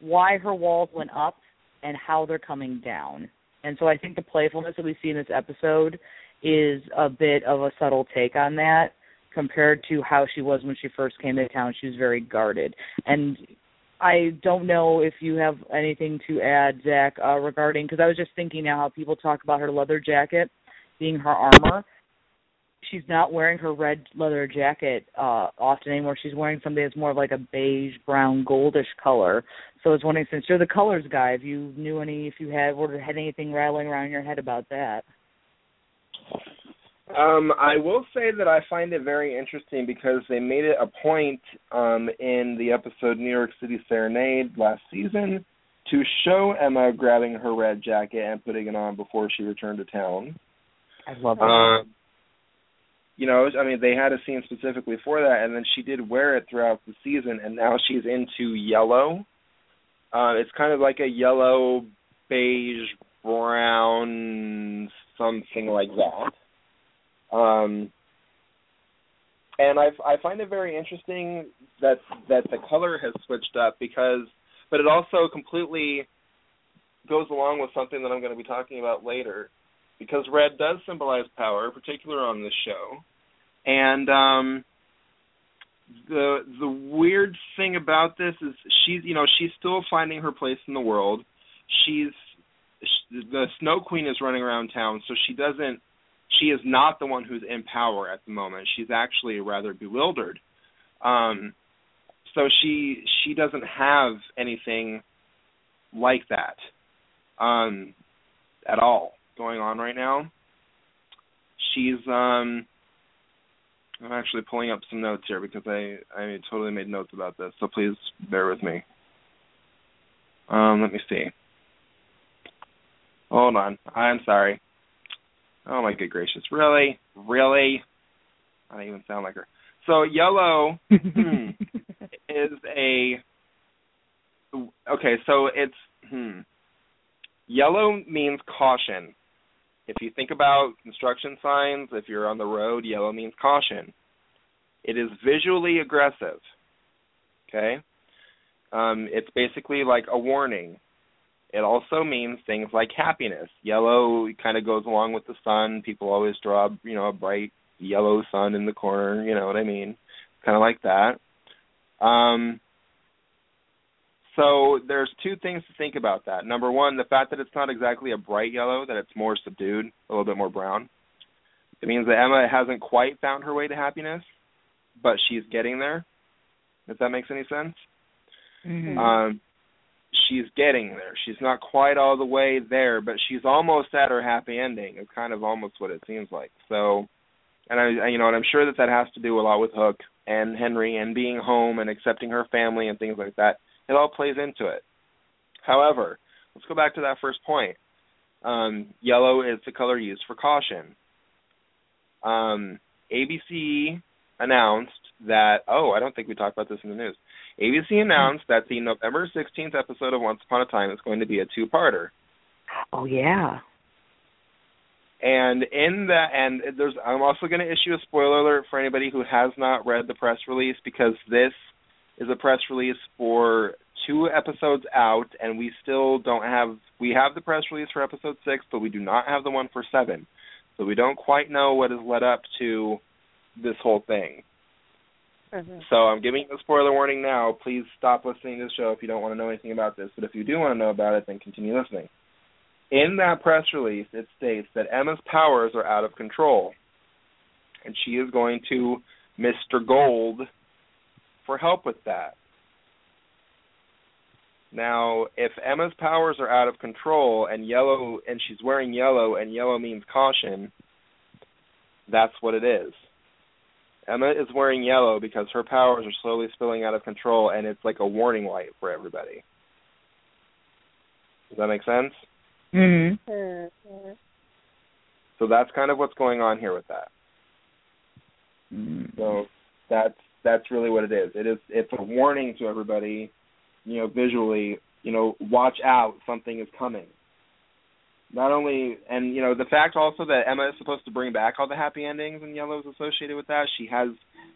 [SPEAKER 1] why her walls went up and how they're coming down. And so I think the playfulness that we see in this episode is a bit of a subtle take on that compared to how she was when she first came to town. She was very guarded. And I don't know if you have anything to add, Zach, uh, regarding because I was just thinking now how people talk about her leather jacket being her armor. She's not wearing her red leather jacket uh often anymore. She's wearing something that's more of like a beige, brown, goldish color. So I was wondering, since you're the colors guy, if you knew any, if you had, or had anything rattling around your head about that.
[SPEAKER 3] Um, I will say that I find it very interesting because they made it a point um, in the episode New York City Serenade last season to show Emma grabbing her red jacket and putting it on before she returned to town.
[SPEAKER 1] I love
[SPEAKER 3] Um, you know, I mean, they had a scene specifically for that, and then she did wear it throughout the season, and now she's into yellow. Uh, it's kind of like a yellow, beige, brown, something like that. Um, and I I find it very interesting that that the color has switched up because, but it also completely goes along with something that I'm going to be talking about later because red does symbolize power, particularly on this show. And um the the weird thing about this is she's you know she's still finding her place in the world. She's sh- the Snow Queen is running around town, so she doesn't she is not the one who's in power at the moment. She's actually rather bewildered. Um so she she doesn't have anything like that um at all going on right now. She's um I'm actually pulling up some notes here because I I totally made notes about this, so please bear with me. Um, let me see. Hold on. I'm sorry. Oh my good gracious. Really? Really? I don't even sound like her. So yellow hmm, is a okay, so it's hmm. Yellow means caution. If you think about construction signs, if you're on the road, yellow means caution. It is visually aggressive. Okay? Um, it's basically like a warning. It also means things like happiness. Yellow kind of goes along with the sun. People always draw, you know, a bright yellow sun in the corner. You know what I mean? Kind of like that. Um, so there's two things to think about that. Number one, the fact that it's not exactly a bright yellow, that it's more subdued, a little bit more brown. It means that Emma hasn't quite found her way to happiness, but she's getting there. If that makes any sense.
[SPEAKER 1] Mm-hmm.
[SPEAKER 3] Um, she's getting there. She's not quite all the way there, but she's almost at her happy ending. It's kind of almost what it seems like. So, and I, you know, and I'm sure that that has to do a lot with Hook and Henry and being home and accepting her family and things like that. It all plays into it. However, let's go back to that first point. Um, yellow is the color used for caution. Um, ABC announced that. Oh, I don't think we talked about this in the news. ABC announced that the November 16th episode of Once Upon a Time is going to be a two-parter.
[SPEAKER 1] Oh yeah.
[SPEAKER 3] And in that, and there's, I'm also going to issue a spoiler alert for anybody who has not read the press release because this is a press release for two episodes out, and we still don't have. We have the press release for episode six, but we do not have the one for seven. So we don't quite know what has led up to this whole thing.
[SPEAKER 2] Mm-hmm.
[SPEAKER 3] So I'm giving you a spoiler warning now. Please stop listening to the show if you don't want to know anything about this. But if you do want to know about it, then continue listening. In that press release, it states that Emma's powers are out of control, and she is going to Mr. Gold for help with that. Now, if Emma's powers are out of control and yellow and she's wearing yellow and yellow means caution, that's what it is. Emma is wearing yellow because her powers are slowly spilling out of control and it's like a warning light for everybody. Does that make sense?
[SPEAKER 1] Mhm.
[SPEAKER 2] Mm-hmm.
[SPEAKER 3] So that's kind of what's going on here with that.
[SPEAKER 1] Mm.
[SPEAKER 3] So that's that's really what it is. It is it's a warning to everybody, you know, visually, you know, watch out, something is coming. Not only and you know, the fact also that Emma is supposed to bring back all the happy endings and yellow is associated with that. She has,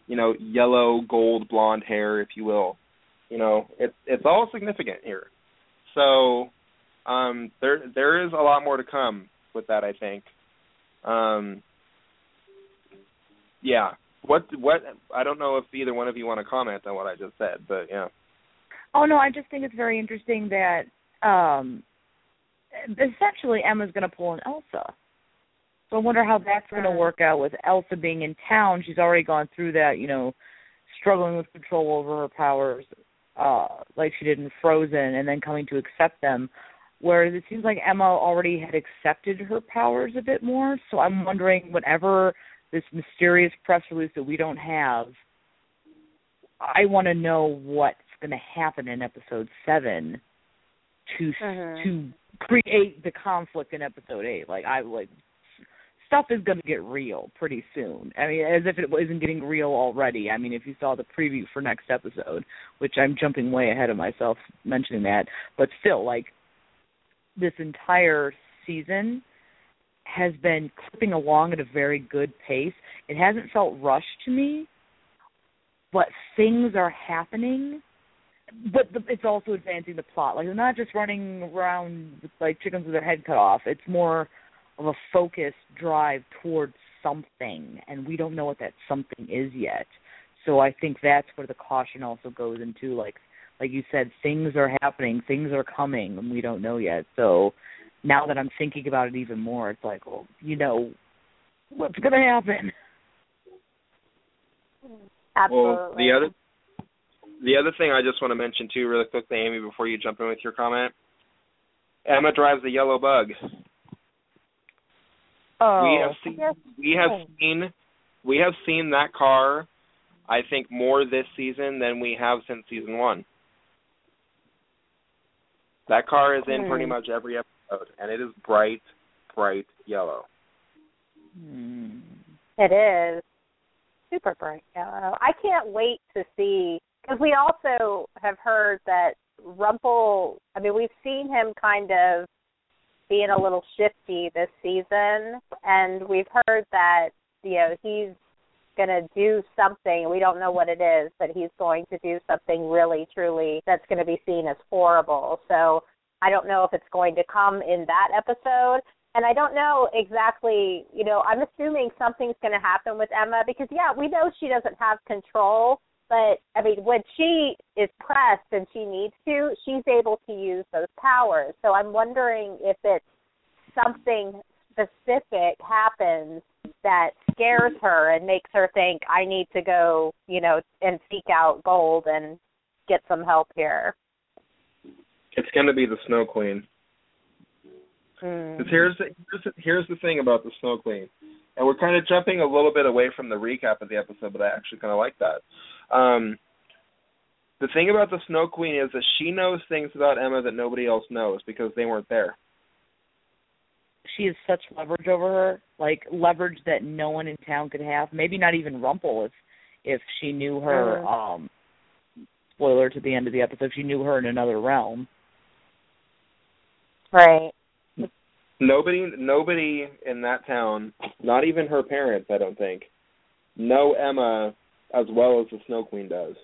[SPEAKER 3] you know, yellow, gold, blonde hair, if you will. You know, it's it's all significant here. So um there there is a lot more to come with that I think. Um yeah. What what I don't know if either one of you want to comment on what I just said, but yeah.
[SPEAKER 1] Oh no, I just think it's very interesting that um essentially Emma's going to pull an Elsa. So I wonder how that's going to work out with Elsa being in town. She's already gone through that, you know, struggling with control over her powers, uh, like she did in Frozen, and then coming to accept them. Whereas it seems like Emma already had accepted her powers a bit more. So I'm wondering, whatever this mysterious press release that we don't have, I want to know what's going to happen in episode seven to
[SPEAKER 2] Mhm.
[SPEAKER 1] to create the conflict in episode eight. Like I like stuff is going to get real pretty soon. I mean, as if it wasn't getting real already. I mean, if you saw the preview for next episode, which I'm jumping way ahead of myself mentioning that, but still, like this entire season has been clipping along at a very good pace. It hasn't felt rushed to me, but things are happening but the, it's also advancing the plot. Like they're not just running around like chickens with their head cut off. It's more of a focused drive towards something, and we don't know what that something is yet. So I think that's where the caution also goes into. Like, like you said, things are happening, things are coming, and we don't know yet. So now that I'm thinking about it even more, it's like, well, you know, what's going to happen?
[SPEAKER 2] Absolutely.
[SPEAKER 3] Well, the other the other thing I just want to mention too, really quickly, Amy, before you jump in with your comment, Emma drives the yellow bug.
[SPEAKER 1] Oh,
[SPEAKER 3] we have seen
[SPEAKER 2] Yes.
[SPEAKER 3] we have seen we have seen that car, I think, more this season than we have since season one. That car is in pretty
[SPEAKER 2] Hmm.
[SPEAKER 3] much every episode, and it is bright, bright yellow.
[SPEAKER 1] Hmm.
[SPEAKER 2] It is super bright yellow. I can't wait to see because we also have heard that Rumple. I mean, we've seen him kind of being a little shifty this season, and we've heard that you know he's going to do something. We don't know what it is, but he's going to do something really, truly that's going to be seen as horrible. So I don't know if it's going to come in that episode. and I don't know exactly, you know, I'm assuming something's going to happen with Emma because yeah, we know she doesn't have control, but I mean, when she is pressed and she needs to, she's able to use those powers. So I'm wondering if it's something specific happens that scares her and makes her think I need to go, you know, and seek out gold and get some help here.
[SPEAKER 3] It's going to be the Snow Queen.
[SPEAKER 2] Mm.
[SPEAKER 3] Here's the, here's the, here's the thing about the Snow Queen, and we're kind of jumping a little bit away from the recap of the episode, but I actually kind of like that. Um, the thing about the Snow Queen is that she knows things about Emma that nobody else knows because they weren't there.
[SPEAKER 1] She has such leverage over her, like leverage that no one in town could have. Maybe not even Rumple if if she knew her.
[SPEAKER 2] Mm.
[SPEAKER 1] Um, spoiler to the end of the episode, if she knew her in another realm.
[SPEAKER 2] Right.
[SPEAKER 3] Nobody nobody in that town, not even her parents, I don't think, know Emma as well as the Snow Queen does.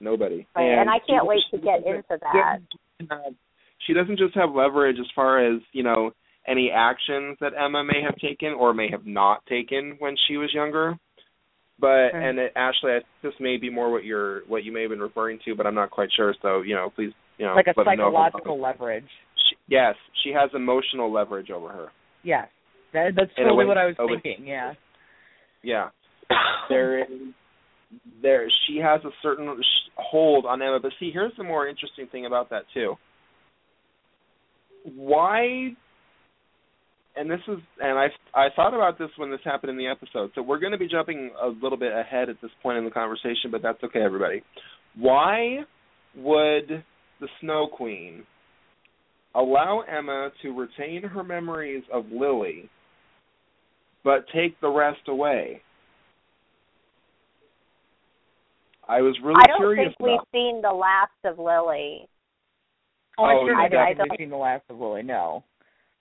[SPEAKER 3] Nobody.
[SPEAKER 2] Right. And, I can't
[SPEAKER 3] she-
[SPEAKER 2] wait to get into that.
[SPEAKER 3] She doesn't just have leverage as far as, you know, any actions that Emma may have taken or may have not taken when she was younger. But
[SPEAKER 2] Mhm.
[SPEAKER 3] and it, Ashley, I, this may be more what you're what you may have been referring to, but I'm not quite sure. So you know, please, you know,
[SPEAKER 1] Like a
[SPEAKER 3] let me know if I'm
[SPEAKER 1] psychological leverage.
[SPEAKER 3] Yes, she has emotional leverage over her.
[SPEAKER 1] Yes. That, that's totally
[SPEAKER 3] way-
[SPEAKER 1] what I was thinking, yeah.
[SPEAKER 3] Yeah, there is there she has a certain hold on Emma. But see, here's the more interesting thing about that too. Why? And this is, and I I thought about this when this happened in the episode. So we're going to be jumping a little bit ahead at this point in the conversation, but that's okay, everybody. Why would the Snow Queen allow Emma to retain her memories of Lily, but take the rest away? I was really
[SPEAKER 2] I don't
[SPEAKER 3] curious
[SPEAKER 2] think we've
[SPEAKER 3] about.
[SPEAKER 2] seen the last of Lily.
[SPEAKER 1] Oh, oh I
[SPEAKER 3] Oh,
[SPEAKER 1] sure
[SPEAKER 2] I-
[SPEAKER 1] have
[SPEAKER 2] I
[SPEAKER 1] definitely
[SPEAKER 2] don't-
[SPEAKER 1] seen the last of Lily, no.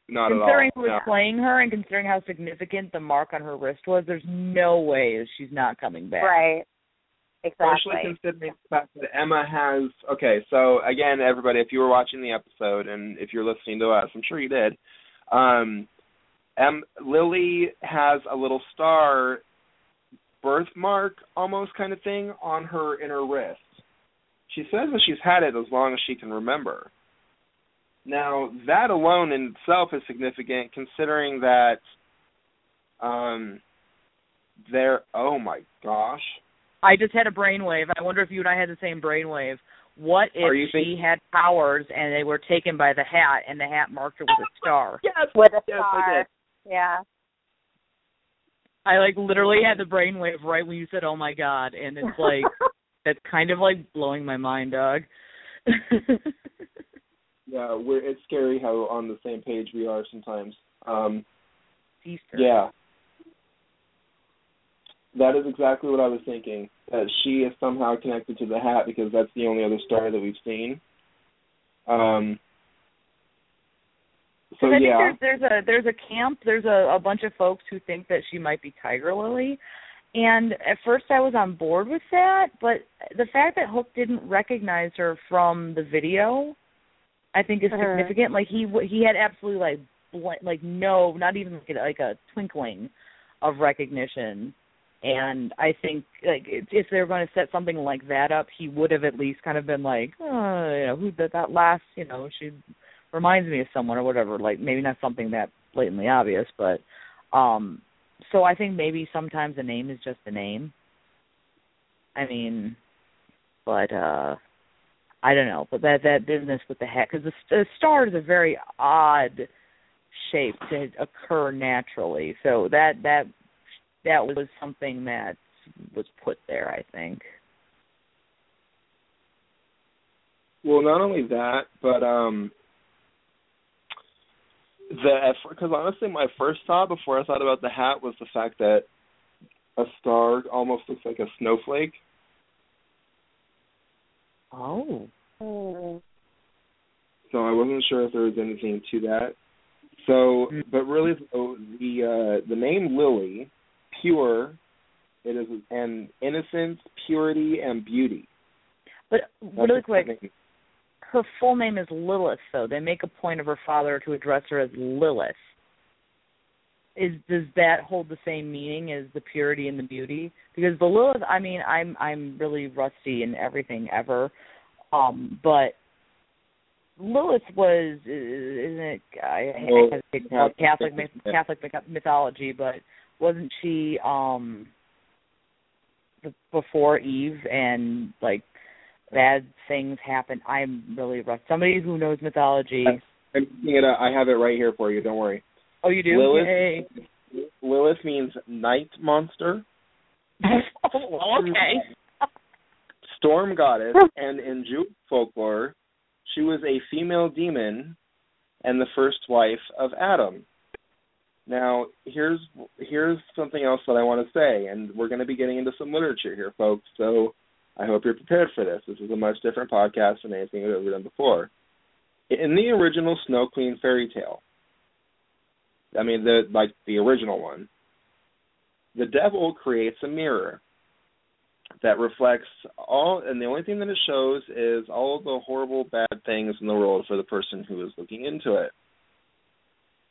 [SPEAKER 3] Not
[SPEAKER 1] considering
[SPEAKER 3] at all.
[SPEAKER 1] who was
[SPEAKER 3] no.
[SPEAKER 1] playing her and considering how significant the mark on her wrist was, there's no way she's not coming back.
[SPEAKER 2] Right.
[SPEAKER 3] Especially considering the fact that Emma has. Okay, so again, everybody, if you were watching the episode and if you're listening to us, I'm sure you did. Um, em, Lily has a little star birthmark, almost kind of thing, on her inner wrist. She says that she's had it as long as she can remember. Now, that alone in itself is significant, considering that um, there. Oh my gosh.
[SPEAKER 1] I just had a brainwave. I wonder if you and I had the same brainwave. What if
[SPEAKER 3] Are you
[SPEAKER 1] she
[SPEAKER 3] think-
[SPEAKER 1] had powers and they were taken by the hat and the hat marked her with a star?
[SPEAKER 3] Yes.
[SPEAKER 2] With a
[SPEAKER 3] Yes, I
[SPEAKER 2] star.
[SPEAKER 3] did.
[SPEAKER 2] Yeah.
[SPEAKER 1] I like literally had the brainwave right when you said, "Oh my god," and it's like that's kind of like blowing my mind, dog.
[SPEAKER 3] Yeah, we're, it's scary how on the same page we are sometimes. Um,
[SPEAKER 1] Easter.
[SPEAKER 3] yeah. That is exactly what I was thinking. That she is somehow connected to the hat because that's the only other star that we've seen. Um. So
[SPEAKER 1] 'Cause I
[SPEAKER 3] yeah,
[SPEAKER 1] think there's, there's a there's a camp. There's a, a bunch of folks who think that she might be Tiger Lily, and at first I was on board with that. But the fact that Hook didn't recognize her from the video, I think is
[SPEAKER 2] Mhm.
[SPEAKER 1] significant. Like he he had absolutely like bl- like no, not even like a, like a twinkling of recognition. And I think like if if they're going to set something like that up, he would have at least kind of been like, oh, you know, who that that last, you know, she reminds me of someone or whatever. Like maybe not something that blatantly obvious, but um so I think maybe sometimes a name is just a name. I mean, but uh I don't know, but that that business with the hat because the, the star is a very odd shape to occur naturally. So that that that was something that was put there, I think.
[SPEAKER 3] Well, not only that, but um, the effort because honestly, my first thought before I thought about the hat was the fact that a star almost looks like a snowflake.
[SPEAKER 1] Oh.
[SPEAKER 3] So I wasn't sure if there was anything to that. So, but really, the uh, the name Lily, pure, it is an innocence, purity, and beauty.
[SPEAKER 1] But
[SPEAKER 3] That's
[SPEAKER 1] really quick, her full name is Lilith though. They make a point of her father to address her as Lilith. is does that hold the same meaning as the purity and the beauty? Because the Lilith, I mean, I'm I'm really rusty in everything ever, um, but Lilith was isn't it? I, well, I hesitate to Catholic Catholic mythology, but wasn't she um before Eve and like bad things happen? I'm really rusty. Somebody who knows mythology.
[SPEAKER 3] I'm it. I have it right here for you. Don't worry.
[SPEAKER 1] Oh, you do?
[SPEAKER 3] Lilith,
[SPEAKER 1] Yay.
[SPEAKER 3] Lilith means night monster.
[SPEAKER 1] well, okay.
[SPEAKER 3] Storm goddess, and in Jewish folklore, she was a female demon and the first wife of Adam. Now, here's here's something else that I want to say, and we're going to be getting into some literature here, folks. So I hope you're prepared for this. This is a much different podcast than anything we've ever done before. In the original Snow Queen fairy tale, I mean the like the original one, the devil creates a mirror that reflects all and the only thing that it shows is all the horrible bad things in the world for the person who is looking into it.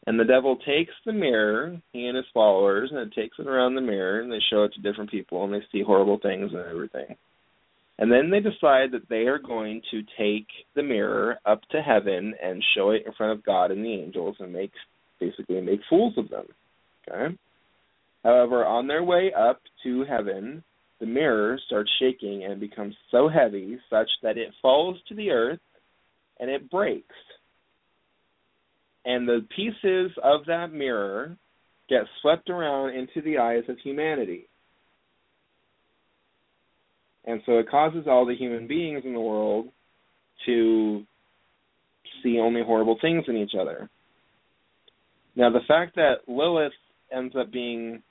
[SPEAKER 3] And the devil takes the mirror, he and his followers, and it takes it around the mirror and they show it to different people and they see horrible things and everything. And then they decide that they are going to take the mirror up to heaven and show it in front of God and the angels and make basically make fools of them. Okay? However, on their way up to heaven, the mirror starts shaking and becomes so heavy such that it falls to the earth and it breaks. And the pieces of that mirror get swept around into the eyes of humanity. And so it causes all the human beings in the world to see only horrible things in each other. Now, the fact that Lilith ends up being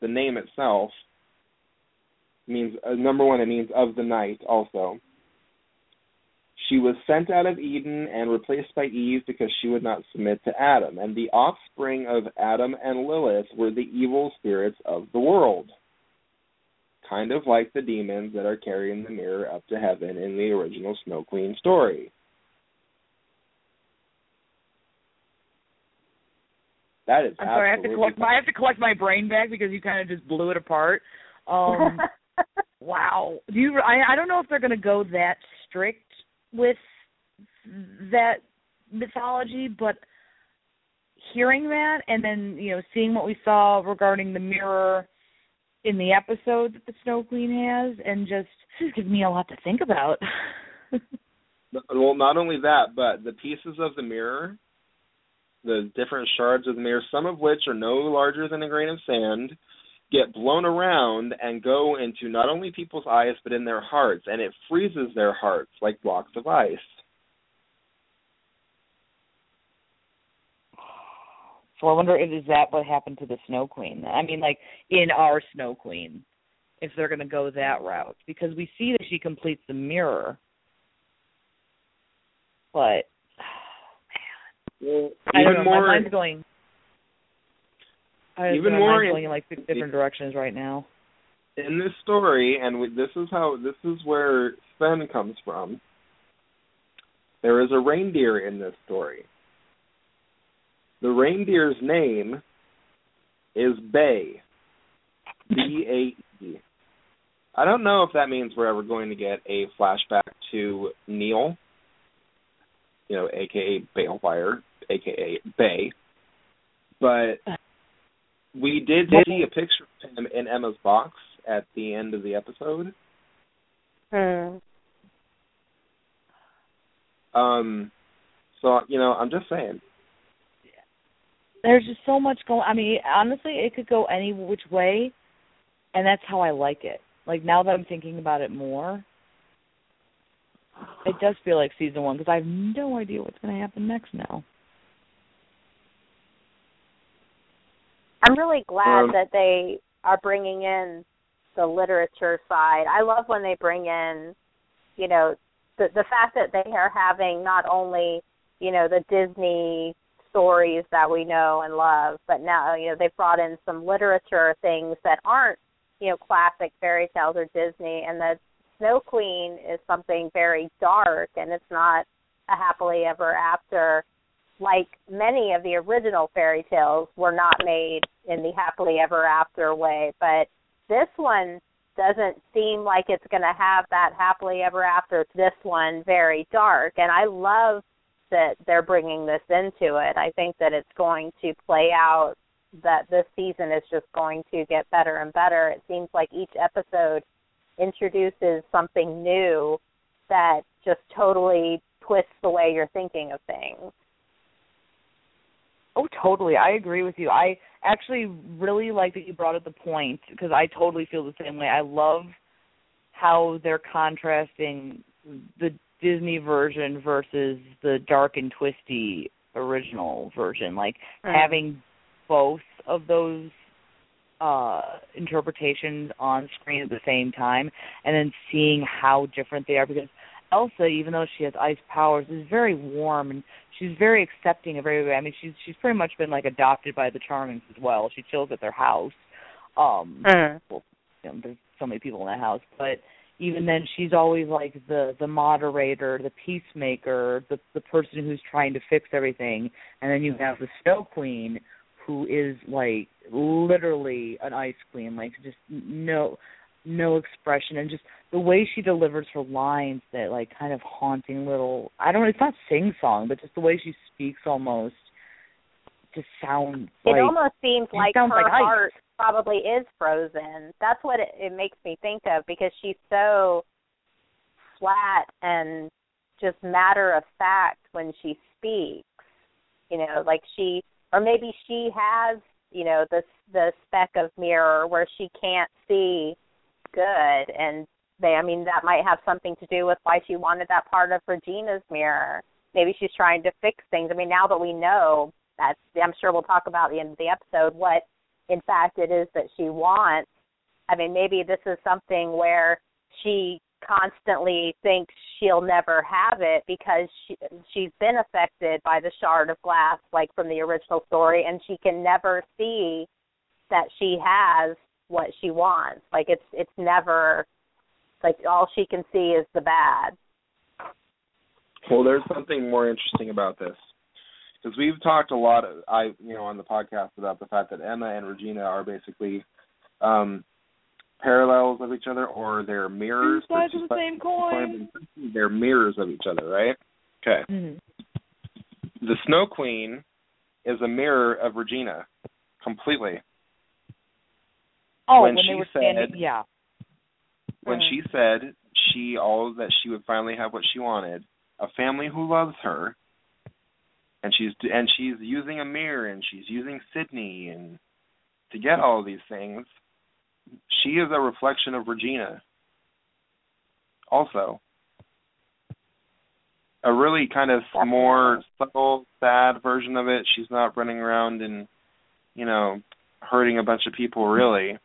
[SPEAKER 3] the name itself means uh, number one, it means of the night also. She was sent out of Eden and replaced by Eve because she would not submit to Adam. And the offspring of Adam and Lilith were the evil spirits of the world. Kind of like the demons that are carrying the mirror up to heaven in the original Snow Queen story. That is.
[SPEAKER 1] I'm sorry. I have to collect. My, I have to collect my brain back because you kind of just blew it apart. Um, wow. Do you? I I don't know if they're going to go that strict with that mythology, but hearing that and then you know seeing what we saw regarding the mirror in the episode that the Snow Queen has, and just this gives me a lot to think about.
[SPEAKER 3] well, not only that, but the pieces of the mirror, the different shards of the mirror, some of which are no larger than a grain of sand, get blown around and go into not only people's eyes but in their hearts, and it freezes their hearts like blocks of ice.
[SPEAKER 1] So I wonder if is that what happened to the Snow Queen? I mean, like in our Snow Queen, if they're going to go that route, because we see that she completes the mirror, but
[SPEAKER 3] well, know.
[SPEAKER 1] More, my mind's going. I
[SPEAKER 3] even more
[SPEAKER 1] going in like six different directions right now.
[SPEAKER 3] In this story, and we, this is how this is where Sven comes from. There is a reindeer in this story. The reindeer's name is Bae. B A E. I don't know if that means we're ever going to get a flashback to Neal, you know, aka Baelfire, aka Bae. But we did see a picture of him in Emma's box at the end of the episode.
[SPEAKER 2] Hmm.
[SPEAKER 3] Um. So you know, I'm just saying.
[SPEAKER 1] There's just so much going. I mean, honestly, it could go any which way, and that's how I like it. Like now that I'm thinking about it more, it does feel like season one because I have no idea what's going to happen next now.
[SPEAKER 2] I'm really glad
[SPEAKER 3] um,
[SPEAKER 2] that they are bringing in the literature side. I love when they bring in, you know, the the fact that they are having not only, you know, the Disney stories that we know and love, but now you know they've brought in some literature things that aren't, you know, classic fairy tales or Disney, and the Snow Queen is something very dark, and it's not a happily ever after like many of the original fairy tales, were not made in the happily ever after way. But this one doesn't seem like it's going to have that happily ever after. This one very dark, and I love that they're bringing this into it. I think that it's going to play out that this season is just going to get better and better. It seems like each episode introduces something new that just totally twists the way you're thinking of things.
[SPEAKER 1] Oh, totally. I agree with you. I actually really like that you brought up the point because I totally feel the same way. I love how they're contrasting the Disney version versus the dark and twisty original version. Like mm. having both of those uh interpretations on screen at the same time and then seeing how different they are because Elsa, even though she has ice powers, is very warm and she's very accepting of everybody. I mean, she's she's pretty much been like adopted by the Charmings as well. She chills at their house. Um,
[SPEAKER 2] uh-huh.
[SPEAKER 1] well, you know, there's so many people in that house, but even then, she's always like the the moderator, the peacemaker, the the person who's trying to fix everything. And then you have the Snow Queen, who is like literally an ice queen, like just no no expression and just the way she delivers her lines that like kind of haunting little I don't know, it's not sing song, but just the way she speaks almost just sounds
[SPEAKER 2] it
[SPEAKER 1] like,
[SPEAKER 2] almost seems like
[SPEAKER 1] her
[SPEAKER 2] like
[SPEAKER 1] heart
[SPEAKER 2] ice. probably is frozen. That's what it, it makes me think of because she's so flat and just matter of fact when she speaks. You know, like she or maybe she has, you know, the the speck of mirror where she can't see good and they I mean that might have something to do with why she wanted that part of Regina's mirror. Maybe she's trying to fix things. I mean now that we know that's I'm sure we'll talk about the end of the episode what in fact it is that she wants. I mean maybe this is something where she constantly thinks she'll never have it because she she's been affected by the shard of glass like from the original story and she can never see that she has what she wants. Like it's it's never like all she can see is the bad.
[SPEAKER 3] Well, there's something more interesting about this because we've talked a lot. Of, I you know on the podcast about the fact that Emma and Regina are basically um parallels of each other or they're mirrors.
[SPEAKER 1] Two sides of the same coin.
[SPEAKER 3] They're mirrors of each other, right? Okay.
[SPEAKER 1] Mm-hmm.
[SPEAKER 3] The Snow Queen is a mirror of Regina, completely.
[SPEAKER 1] Oh,
[SPEAKER 3] when,
[SPEAKER 1] when
[SPEAKER 3] she
[SPEAKER 1] they were
[SPEAKER 3] said,
[SPEAKER 1] standing, yeah.
[SPEAKER 3] When
[SPEAKER 2] Mhm.
[SPEAKER 3] she said she all that she would finally have what she wanted, a family who loves her, and she's and she's using a mirror and she's using Sidney and to get all these things, she is a reflection of Regina. Also, a really kind of more subtle, sad version of it. She's not running around and, you know, hurting a bunch of people really.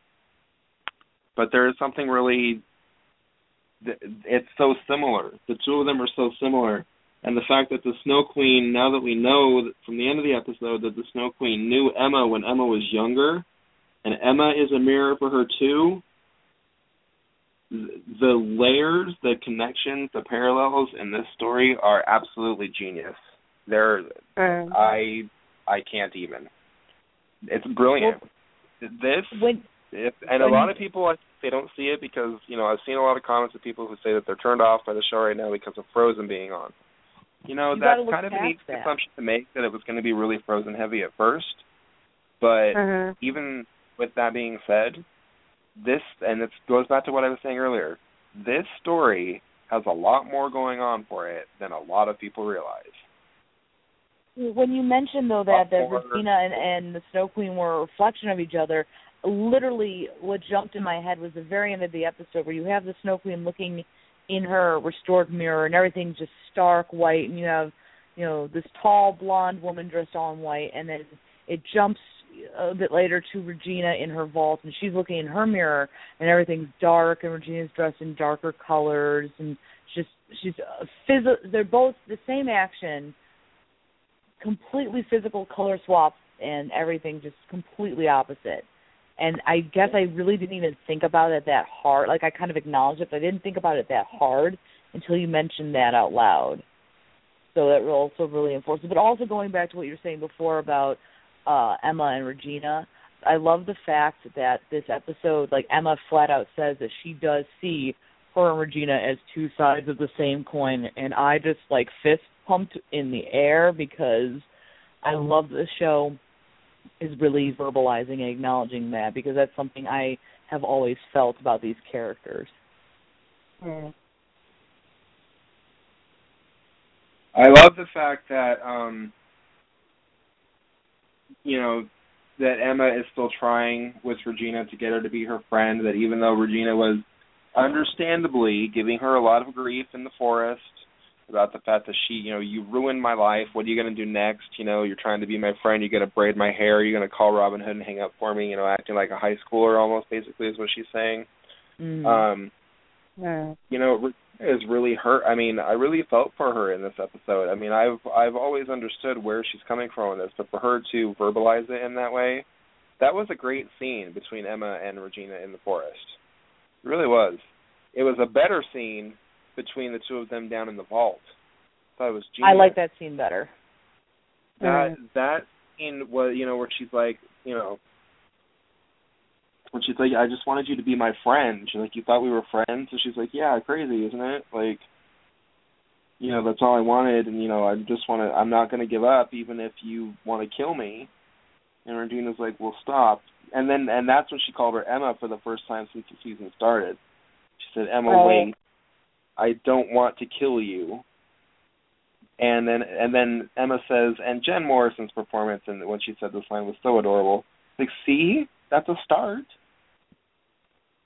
[SPEAKER 3] But there is something really. It's so similar. The two of them are so similar, and the fact that the Snow Queen, now that we know that from the end of the episode that the Snow Queen knew Emma when Emma was younger, and Emma is a mirror for her too. The layers, the connections, the parallels in this story are absolutely genius. They're
[SPEAKER 2] Mm.
[SPEAKER 3] I I can't even. It's brilliant. this
[SPEAKER 1] When
[SPEAKER 3] if, and a lot of people I they don't see it because you know I've seen a lot of comments of people who say that they're turned off by the show right now because of Frozen being on. You know
[SPEAKER 1] You
[SPEAKER 3] that's kind of
[SPEAKER 1] an
[SPEAKER 3] neat
[SPEAKER 1] that.
[SPEAKER 3] assumption to make that it was going to be really Frozen heavy at first, but
[SPEAKER 2] Mhm.
[SPEAKER 3] even with that being said, this and it goes back to what I was saying earlier. This story has a lot more going on for it than a lot of people realize.
[SPEAKER 1] when you mentioned though that that Regina and, and the Snow Queen were a reflection of each other, literally what jumped in my head was the very end of the episode where you have the Snow Queen looking in her restored mirror and everything's just stark white and you have you know this tall blonde woman dressed all in white and then it jumps a bit later to Regina in her vault and she's looking in her mirror and everything's dark and Regina's dressed in darker colors and just she's a phys- they're both the same action completely physical color swaps and everything just completely opposite. And I guess I really didn't even think about it that hard. Like I kind of acknowledged it, but I didn't think about it that hard until you mentioned that out loud. So that also really enforces. But also going back to what you were saying before about uh Emma and Regina, I love the fact that this episode, like Emma flat out says that she does see her and Regina as two sides of the same coin, and I just like fist pumped in the air because I love the show is really verbalizing and acknowledging that because that's something I have always felt about these characters.
[SPEAKER 2] Mm.
[SPEAKER 3] I love the fact that um you know that Emma is still trying with Regina to get her to be her friend that even though Regina was understandably giving her a lot of grief in the forest about the fact that she, you know, you ruined my life. What are you going to do next? You know, you're trying to be my friend. You're going to braid my hair. You're going to call Robin Hood and hang up for me. You know, acting like a high schooler almost, basically, is what she's saying.
[SPEAKER 1] Mm.
[SPEAKER 3] Um,
[SPEAKER 2] Mm.
[SPEAKER 3] you know, is really hurt. I mean, I really felt for her in this episode. I mean, I've I've always understood where she's coming from in this, but for her to verbalize it in that way, that was a great scene between Emma and Regina in the forest. It really was. It was a better scene between the two of them down in the vault. I thought it was genius.
[SPEAKER 1] I like that scene better.
[SPEAKER 3] that mm-hmm. that scene was you know where she's like you know when she's like I just wanted you to be my friend. She's like you thought we were friends, so she's like yeah crazy isn't it like you know that's all I wanted and you know I just want to I'm not going to give up even if you want to kill me. And Regina's like well stop and then and that's when she called her Emma for the first time since the season started. She said Emma
[SPEAKER 2] Right.
[SPEAKER 3] wait I don't want to kill you and then and then Emma says, and Jen Morrison's performance and when she said this line was so adorable. Like, see, that's a start.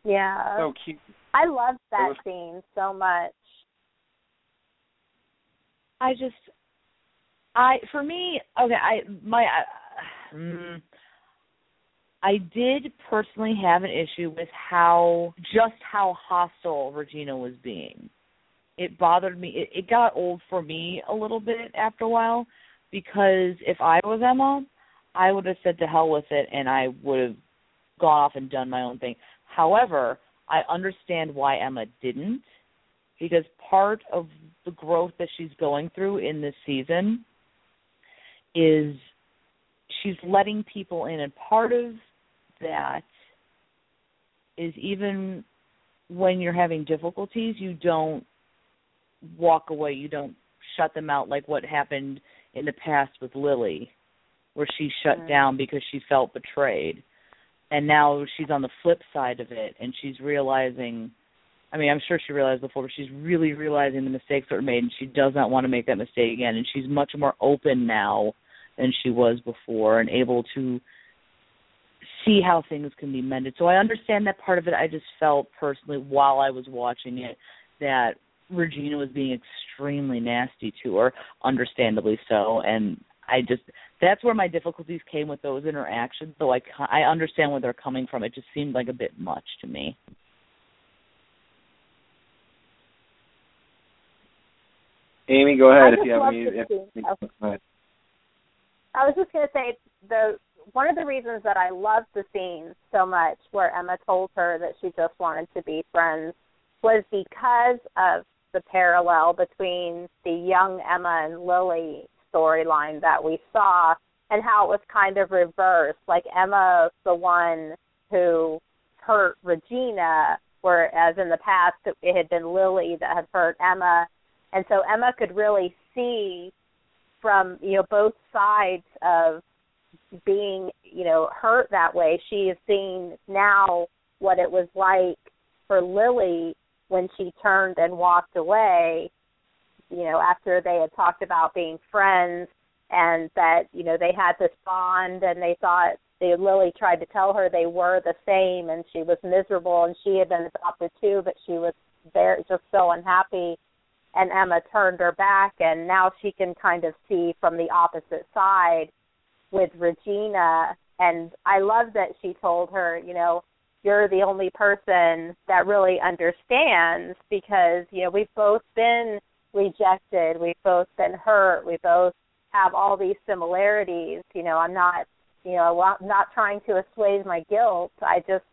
[SPEAKER 2] Yeah.
[SPEAKER 3] So cute.
[SPEAKER 2] I loved that
[SPEAKER 3] was-
[SPEAKER 2] scene so much.
[SPEAKER 1] I just I for me okay I my uh, mm, I did personally have an issue with how just how hostile Regina was being. It bothered me. It, it got old for me a little bit after a while because if I was Emma, I would have said to hell with it and I would have gone off and done my own thing. However, I understand why Emma didn't because part of the growth that she's going through in this season is she's letting people in and part of that is even when you're having difficulties you don't walk away you don't shut them out like what happened in the past with Lily where she shut down because she felt betrayed and now she's on the flip side of it and she's realizing I mean, I'm sure she realized before, but she's really realizing the mistakes that were made, and she does not want to make that mistake again. And she's much more open now than she was before, and able to see how things can be mended. So I understand that part of it. I just felt personally while I was watching it that Regina was being extremely nasty to her, understandably so, and I just that's where my difficulties came with those interactions. Though I I understand where they're coming from. It just seemed like a bit much to me.
[SPEAKER 3] Amy, go ahead if you have
[SPEAKER 2] love
[SPEAKER 3] any. If, if, go ahead.
[SPEAKER 2] I was just gonna say the one of the reasons that I loved the scene so much where Emma told her that she just wanted to be friends was because of the parallel between the young Emma and Lily storyline that we saw and how it was kind of reversed. Like Emma the one who hurt Regina, whereas in the past it had been Lily that had hurt Emma. And so Emma could really see from you know both sides of being you know hurt that way she is seeing now what it was like for lily when she turned and walked away you know after they had talked about being friends and that you know they had this bond and they thought they lily tried to tell her they were the same and she was miserable and she had been adopted too but she was very just so unhappy. And Emma turned her back and now she can kind of see from the opposite side with Regina. And I love that she told her, you know, you're the only person that really understands because, you know, we've both been rejected, we've both been hurt, we both have all these similarities, you know, I'm not, you know, I'm not trying to assuage my guilt. I just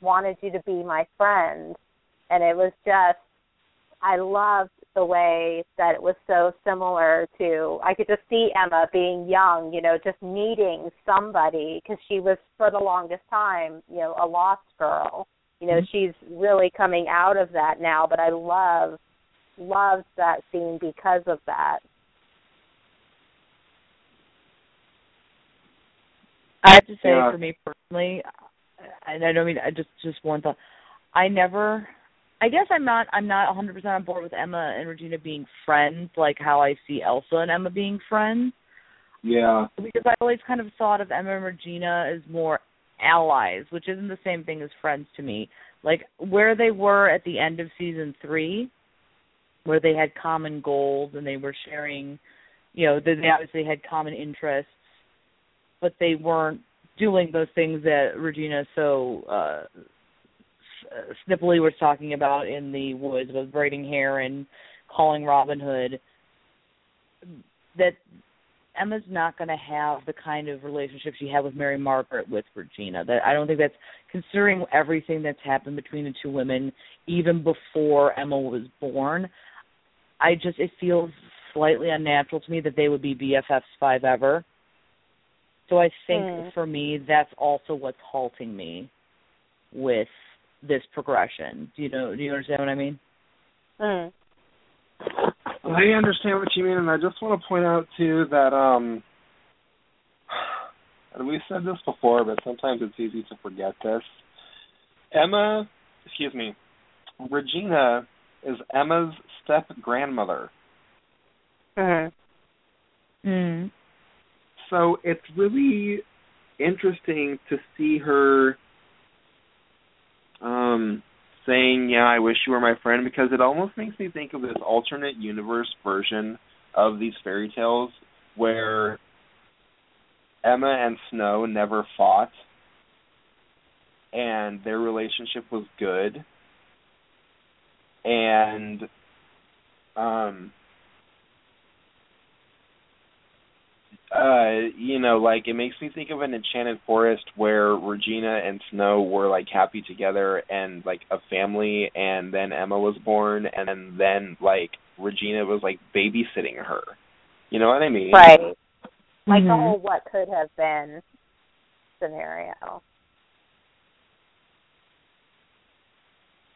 [SPEAKER 2] wanted you to be my friend. And it was just I loved the way that it was so similar to I could just see Emma being young, you know, just needing somebody because she was for the longest time, you know, a lost girl. You know, mm-hmm. she's really coming out of that now, but I love loved that scene because of that.
[SPEAKER 1] I have to say, yeah. for me personally, and I don't mean I just just one thought. I never. I guess I'm not. I'm not 100% on board with Emma and Regina being friends, like how I see Elsa and Emma being friends.
[SPEAKER 3] Yeah.
[SPEAKER 1] Because I always kind of thought of Emma and Regina as more allies, which isn't the same thing as friends to me. Like where they were at the end of season three, where they had common goals and they were sharing, you know, they obviously had common interests, but they weren't doing those things that Regina so uh snippily was talking about in the woods with braiding hair and calling Robin Hood that Emma's not going to have the kind of relationship she had with Mary Margaret with Regina. That I don't think that's considering everything that's happened between the two women even before Emma was born. I just it feels slightly unnatural to me that they would be BFFs five ever. So I think mm. for me that's also what's halting me with this progression. Do you know do you understand what I mean?
[SPEAKER 2] Mm.
[SPEAKER 3] I understand what you mean and I just want to point out too that um and we've said this before, but sometimes it's easy to forget this. Emma, excuse me, Regina is Emma's step grandmother.
[SPEAKER 2] Uh-huh.
[SPEAKER 1] Mm.
[SPEAKER 3] So it's really interesting to see her um saying, "Yeah, I wish you were my friend," because it almost makes me think of this alternate universe version of these fairy tales where Emma and Snow never fought and their relationship was good. And um uh you know like it makes me think of an enchanted forest where regina and snow were like happy together and like a family and then emma was born and then like regina was like babysitting her. You know what i mean?
[SPEAKER 2] Right. Like mm-hmm. the whole what could have been scenario.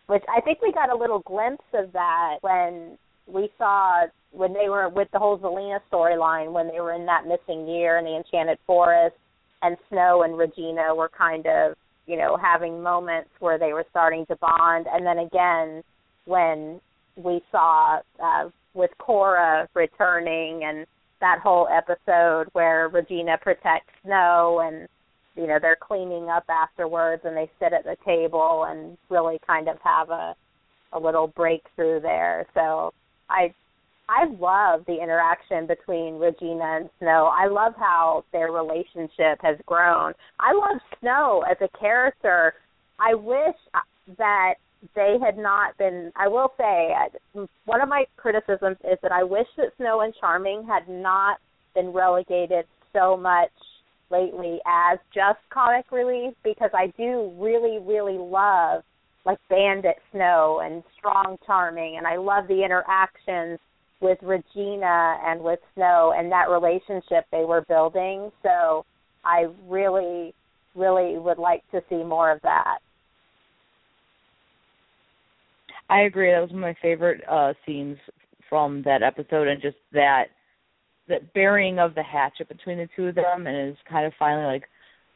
[SPEAKER 2] Which I think we got a little glimpse of that when we saw when they were with the whole Zelena storyline when they were in that missing year in the Enchanted Forest and Snow and Regina were kind of, you know, having moments where they were starting to bond. And then again when we saw uh with Cora returning and that whole episode where Regina protects Snow and you know they're cleaning up afterwards and they sit at the table and really kind of have a a little breakthrough there. So i i love the interaction between regina and snow. I love how their relationship has grown. I love snow as a character. I wish that they had not been i will say one of my criticisms is that i wish that snow and charming had not been relegated so much lately as just comic relief because I do really, really love like Bandit Snow and Strong Charming and I love the interactions with Regina and with Snow and that relationship they were building. So I really, really would like to see more of that.
[SPEAKER 1] I agree. That was one of my favorite uh scenes from that episode and just that that burying of the hatchet between the two of them, and it's kind of finally like,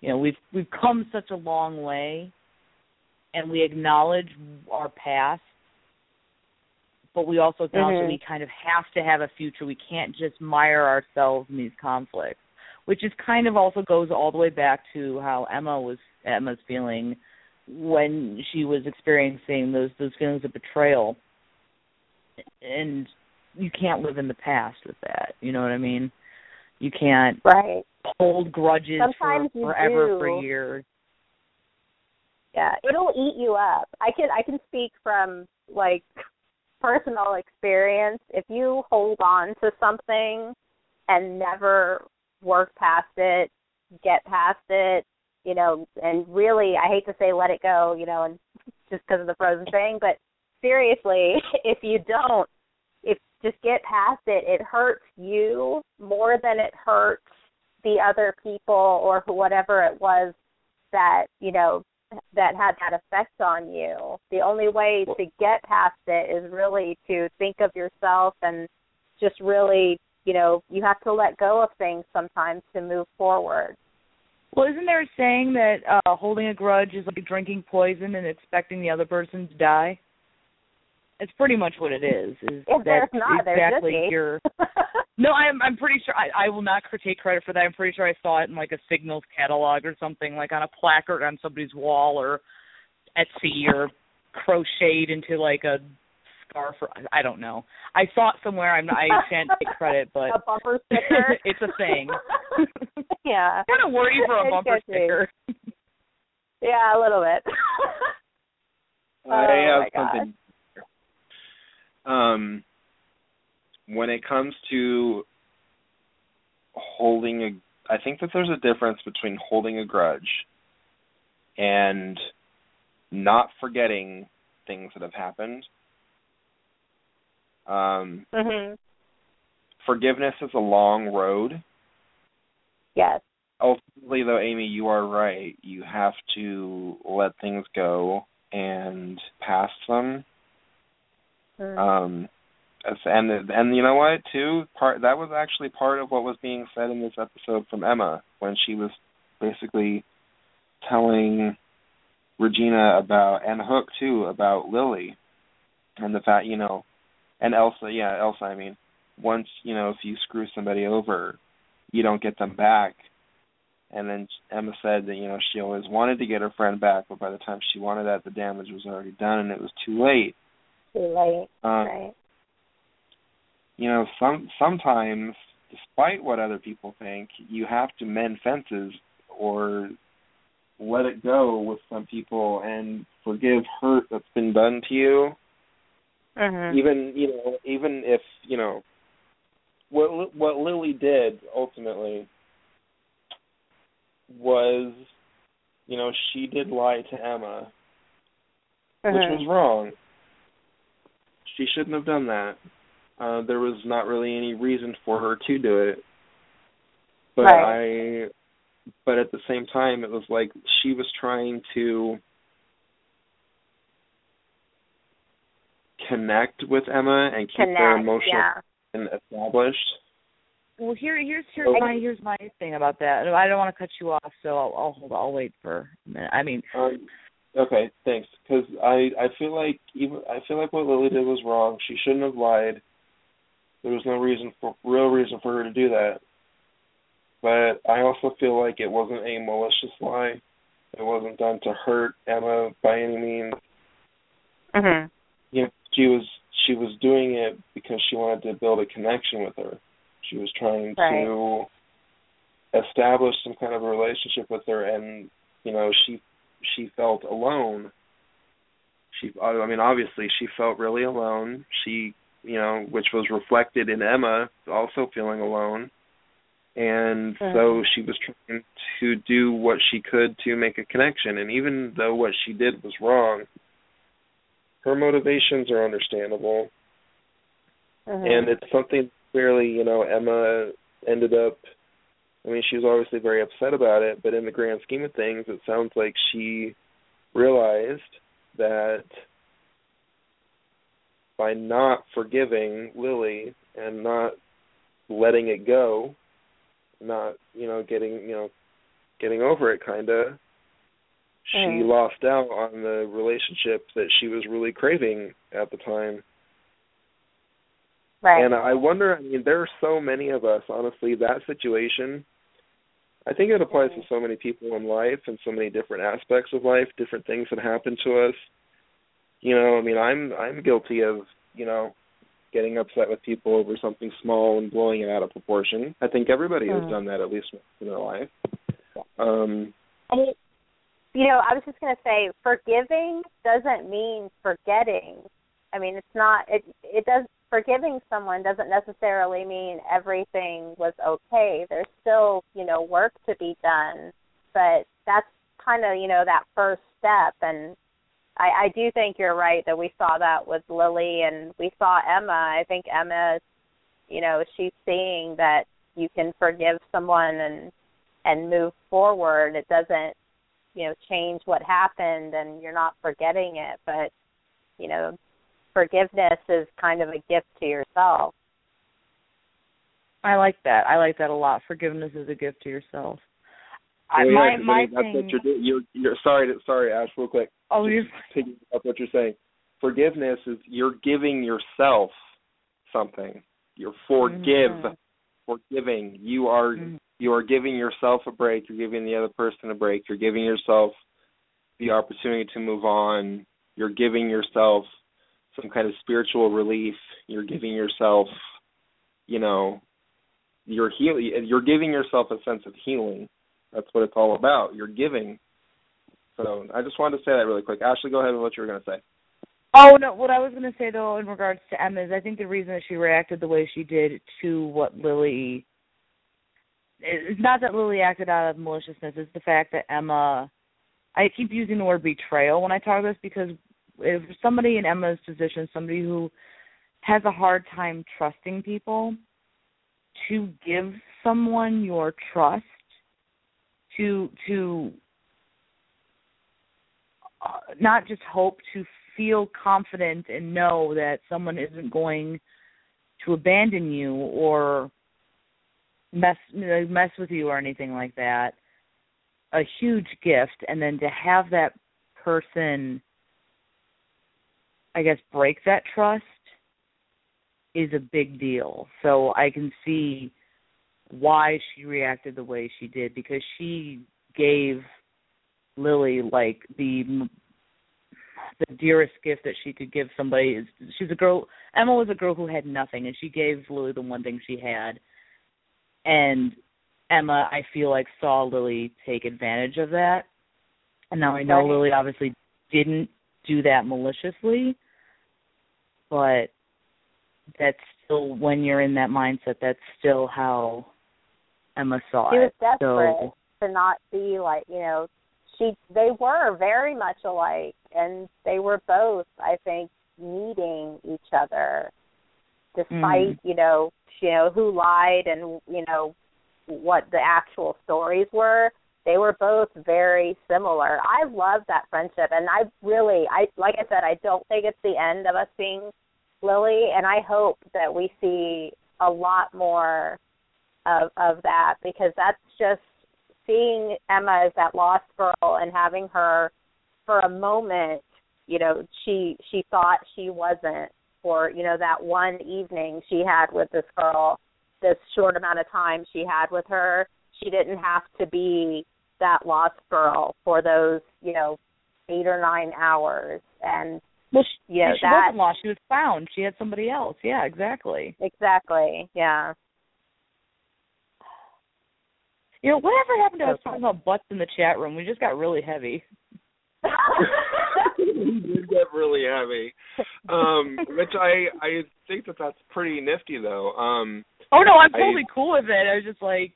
[SPEAKER 1] you know, we've we've come such a long way, and we acknowledge our past, but we also acknowledge mm-hmm. that we kind of have to have a future. We can't just mire ourselves in these conflicts, which is kind of also goes all the way back to how Emma was Emma's feeling when she was experiencing those those feelings of betrayal and you can't live in the past with that. You know what I mean? You can't
[SPEAKER 2] right
[SPEAKER 1] hold grudges
[SPEAKER 2] Sometimes
[SPEAKER 1] for forever
[SPEAKER 2] do.
[SPEAKER 1] for years.
[SPEAKER 2] Yeah, it'll eat you up. I can I can speak from like personal experience. If you hold on to something and never work past it, get past it, you know, and really I hate to say let it go, you know, and just because of the frozen thing, but seriously, if you don't, if just get past it. It hurts you more than it hurts the other people or whatever it was that you know that had that effect on you. The only way to get past it is really to think of yourself and just really, you know, you have to let go of things sometimes to move forward.
[SPEAKER 1] Well, isn't there a saying that uh holding a grudge is like drinking poison and expecting the other person to die? It's pretty much what it is. Is
[SPEAKER 2] if
[SPEAKER 1] that
[SPEAKER 2] not,
[SPEAKER 1] exactly your No, I'm I'm pretty sure I I will not take credit for that. I'm pretty sure I saw it in like a Signals catalog or something, like on a placard on somebody's wall or Etsy or crocheted into like a scarf or I don't know. I saw it somewhere. I'm not, I shan't take credit, but
[SPEAKER 2] a bumper sticker.
[SPEAKER 1] it's a thing.
[SPEAKER 2] yeah.
[SPEAKER 1] kind of worry for a
[SPEAKER 2] It
[SPEAKER 1] bumper sticker.
[SPEAKER 2] Yeah, a little bit.
[SPEAKER 3] I
[SPEAKER 2] Oh,
[SPEAKER 3] have
[SPEAKER 2] my gosh.
[SPEAKER 3] something. Um, when it comes to holding a, I think that there's a difference between holding a grudge and not forgetting things that have happened. Um,
[SPEAKER 2] mhm.
[SPEAKER 3] forgiveness is a long road.
[SPEAKER 2] Yes.
[SPEAKER 3] ultimately though amy you are right you have to let things go and pass them
[SPEAKER 2] Mm.
[SPEAKER 3] um and and you know what too part that was actually part of what was being said in this episode from emma when she was basically telling regina about and hook too about lily and the fact you know and elsa yeah elsa i mean once you know if you screw somebody over you don't get them back and then Emma said that you know she always wanted to get her friend back, but by the time she wanted that, the damage was already done and it was too late.
[SPEAKER 2] Too late.
[SPEAKER 3] Um,
[SPEAKER 2] right.
[SPEAKER 3] You know, some sometimes, despite what other people think, you have to mend fences or let it go with some people and forgive hurt that's been done to you.
[SPEAKER 2] Mhm.
[SPEAKER 3] Even you know, even if you know what what Lily did ultimately was, you know, she did lie to Emma, which
[SPEAKER 2] Mhm.
[SPEAKER 3] was wrong. She shouldn't have done that. Uh, there was not really any reason for her to do it. But I but at the same time it was like she was trying to connect with Emma and keep
[SPEAKER 2] Connect.
[SPEAKER 3] their emotional
[SPEAKER 2] yeah.
[SPEAKER 3] and established.
[SPEAKER 1] Well, here, here's here's
[SPEAKER 3] Okay.
[SPEAKER 1] my here's my thing about that. I don't want to cut you off, so I'll, I'll hold. I'll wait for a minute. I mean,
[SPEAKER 3] Um, okay, thanks. Because I I feel like even I feel like what Lily did was wrong. She shouldn't have lied. There was no reason for real reason for her to do that. But I also feel like it wasn't a malicious lie. It wasn't done to hurt Emma by any means.
[SPEAKER 2] Mhm.
[SPEAKER 3] You know, she was she was doing it because she wanted to build a connection with her. She was trying
[SPEAKER 2] Right.
[SPEAKER 3] to establish some kind of a relationship with her and you know she she felt alone. She i mean obviously she felt really alone. She you know which was reflected in emma also feeling alone. And so she was trying to do what she could to make a connection. And even though what she did was wrong her motivations are understandable.
[SPEAKER 2] Mhm.
[SPEAKER 3] and it's something clearly you know emma ended up i mean she was obviously very upset about it but in the grand scheme of things it sounds like she realized that by not forgiving lily and not letting it go not you know getting you know getting over it kind of she
[SPEAKER 2] Mm.
[SPEAKER 3] lost out on the relationship that she was really craving at the time
[SPEAKER 2] right.
[SPEAKER 3] and I wonder, I mean, there are so many of us, honestly, that situation, I think it applies to so many people in life and so many different aspects of life, different things that happen to us. You know, I mean, I'm I'm guilty of, you know, getting upset with people over something small and blowing it out of proportion. I think everybody has
[SPEAKER 2] Mhm.
[SPEAKER 3] done that at least once in their life. Um
[SPEAKER 2] I mean, you know, I was just going to say, forgiving doesn't mean forgetting. I mean, it's not. It it does. Forgiving someone doesn't necessarily mean everything was okay. There's still, you know, work to be done, but that's kind of, you know, that first step. And I, I do think you're right that we saw that with Lily and we saw Emma. I think Emma, you know, she's seeing that you can forgive someone and and move forward. It doesn't, you know, change what happened and you're not forgetting it, but you know, forgiveness is kind of a gift to yourself.
[SPEAKER 1] I like that. I like that a lot. Forgiveness is a gift to yourself.
[SPEAKER 3] Well,
[SPEAKER 1] I, my
[SPEAKER 3] yeah, 'cause I
[SPEAKER 1] my
[SPEAKER 3] mean, that's
[SPEAKER 1] thing.
[SPEAKER 3] what you're, doing. you're you're sorry to, sorry Ash real quick.
[SPEAKER 1] oh, you're
[SPEAKER 3] Picking up what you're saying. Forgiveness is you're giving yourself something. You're forgive,
[SPEAKER 1] Mhm.
[SPEAKER 3] forgiving. You are
[SPEAKER 1] Mhm.
[SPEAKER 3] you are giving yourself a break. You're giving the other person a break. You're giving yourself the opportunity to move on. You're giving yourself some kind of spiritual relief. You're giving yourself, you know, you're healing. You're giving yourself a sense of healing. That's what it's all about. You're giving. So I just wanted to say that really quick. Ashley, go ahead with what you were going to say.
[SPEAKER 1] Oh no! What I was going to say though, in regards to Emma, is I think the reason that she reacted the way she did to what Lily, it's not that Lily acted out of maliciousness. It's the fact that Emma. I keep using the word betrayal when I talk about this because if somebody in Emma's position, somebody who has a hard time trusting people, to give someone your trust, to to uh, not just hope to feel confident and know that someone isn't going to abandon you or mess mess with you or anything like that a huge gift. And then to have that person i guess break that trust is a big deal so i can see why she reacted the way she did because she gave lily like the the dearest gift that she could give somebody she's a girl Emma was a girl who had nothing and she gave Lily the one thing she had. And Emma I feel like saw Lily take advantage of that. And now I know
[SPEAKER 2] Right.
[SPEAKER 1] Lily obviously didn't do that maliciously, but that's still when you're in that mindset that's still how Emma saw
[SPEAKER 2] She was
[SPEAKER 1] it.
[SPEAKER 2] desperate
[SPEAKER 1] So
[SPEAKER 2] to not be like, you know, she they were very much alike and they were both, I think, needing each other despite, mm. you know, you know, who lied and, you know, what the actual stories were. They were both very similar. I love that friendship and I really I like I said, I don't think it's the end of us seeing Lily and I hope that we see a lot more of of that because that's just seeing Emma as that lost girl and having her for a moment, you know, she she thought she wasn't for, you know, that one evening she had with this girl, this short amount of time she had with her, she didn't have to be that lost girl for those, you know, eight or nine hours. And
[SPEAKER 1] well she,
[SPEAKER 2] Yeah,
[SPEAKER 1] she
[SPEAKER 2] that-
[SPEAKER 1] wasn't lost, she was found. She had somebody else. Yeah, exactly.
[SPEAKER 2] exactly, yeah.
[SPEAKER 1] You know, whatever happened to us talking about butts in the chat room? We just got really heavy.
[SPEAKER 3] we did get really heavy. Um, which I I think that that's pretty nifty though. Um,
[SPEAKER 1] Oh no, I'm
[SPEAKER 3] I-
[SPEAKER 1] totally cool with it. I was just like,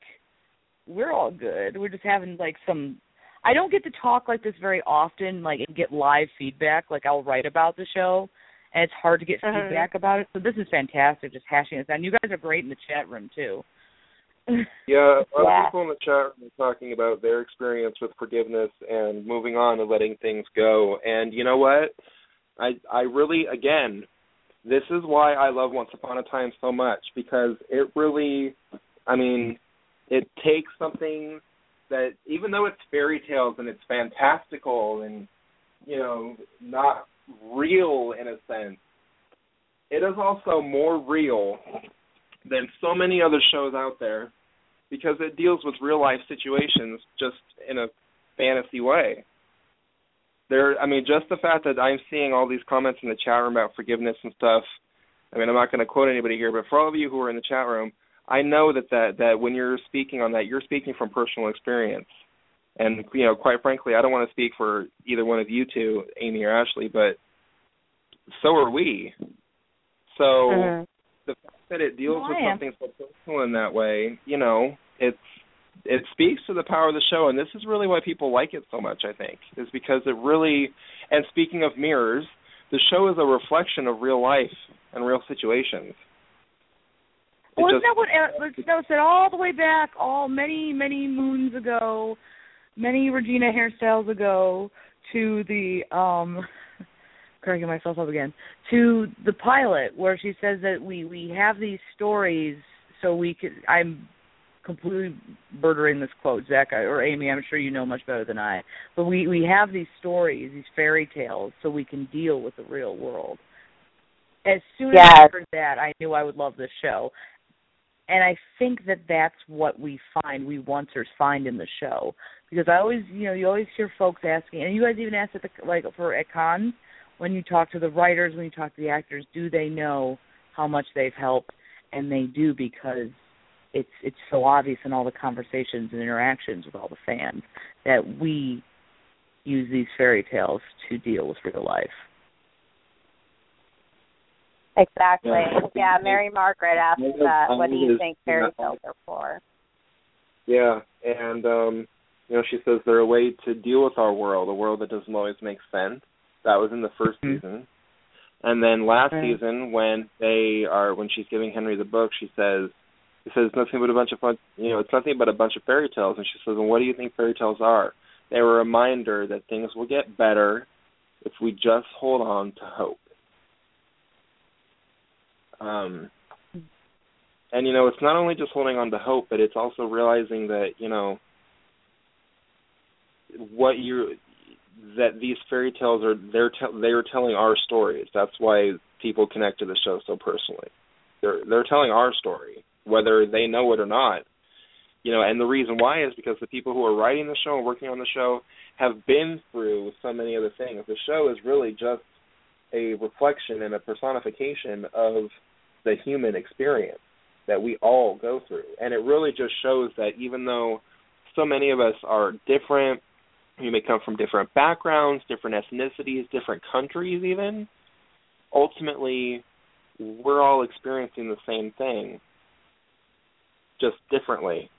[SPEAKER 1] we're all good. We're just having like some. I don't get to talk like this very often, like and get live feedback. Like I'll write about the show, and it's hard to get
[SPEAKER 2] Mhm.
[SPEAKER 1] feedback about it. So this is fantastic, just hashing this out. And you guys are great in the chat room too.
[SPEAKER 3] yeah, a lot
[SPEAKER 2] Yeah.
[SPEAKER 3] of people in the chat room are talking about their experience with forgiveness and moving on and letting things go. And you know what? I I really again, this is why I love Once Upon a Time so much because it really, I mean, it takes something that even though it's fairy tales and it's fantastical and you know not real in a sense, it is also more real than so many other shows out there because it deals with real life situations just in a fantasy way. There, I mean, just the fact that I'm seeing all these comments in the chat room about forgiveness and stuff. I mean, I'm not going to quote anybody here, but for all of you who are in the chat room, I know that that that when you're speaking on that, you're speaking from personal experience. And you know, quite frankly, I don't want to speak for either one of you two, Amy or Ashley, but so are we. So
[SPEAKER 2] Mhm.
[SPEAKER 3] the fact that it deals with something so personal in that way, you know, it's it speaks to the power of the show, and this is really why people like it so much. I think is because it really. And speaking of mirrors, the show is a reflection of real life and real situations.
[SPEAKER 1] Well, isn't that what Snow said all the way back, all many many moons ago, many Regina hairstyles ago, to the um cracking myself up again to the pilot where she says that we we have these stories so we could i'm completely murdering this quote zach or amy i'm sure you know much better than i but we we have these stories these fairy tales so we can deal with the real world as soon
[SPEAKER 2] yes.
[SPEAKER 1] as i heard that i knew i would love this show and i think that that's what we find we oncers find in the show because i always you know you always hear folks asking and you guys even ask at the like for at cons when you talk to the writers, when you talk to the actors, do they know how much they've helped? And they do because it's it's so obvious in all the conversations and interactions with all the fans that we use these fairy tales to deal with real life.
[SPEAKER 2] Exactly. Yeah, Mary Margaret asked that. What do you think fairy tales are for?
[SPEAKER 3] Yeah, and um, you know, she says they're a way to deal with our world, a world that doesn't always make sense, that was in the 1st mm-hmm. season. And then last right. season, when they are when she's giving Henry the book, she says, "It says nothing but a bunch of fun. You know, it's nothing but a bunch of fairy tales." And she says, "And what do you think fairy tales are?" They're a reminder that things will get better if we just hold on to hope. Um, and you know, it's not only just holding on to hope, but it's also realizing that you know what you that these fairy tales are they're te- they're telling our stories. That's why people connect to the show so personally. They're they're telling our story, whether they know it or not. You know, and the reason why is because the people who are writing the show and working on the show have been through so many other things. The show is really just a reflection and a personification of the human experience that we all go through. And it really just shows that even though so many of us are different you may come from different backgrounds, different ethnicities, different countries, even. Ultimately, we're all experiencing the same thing, just differently.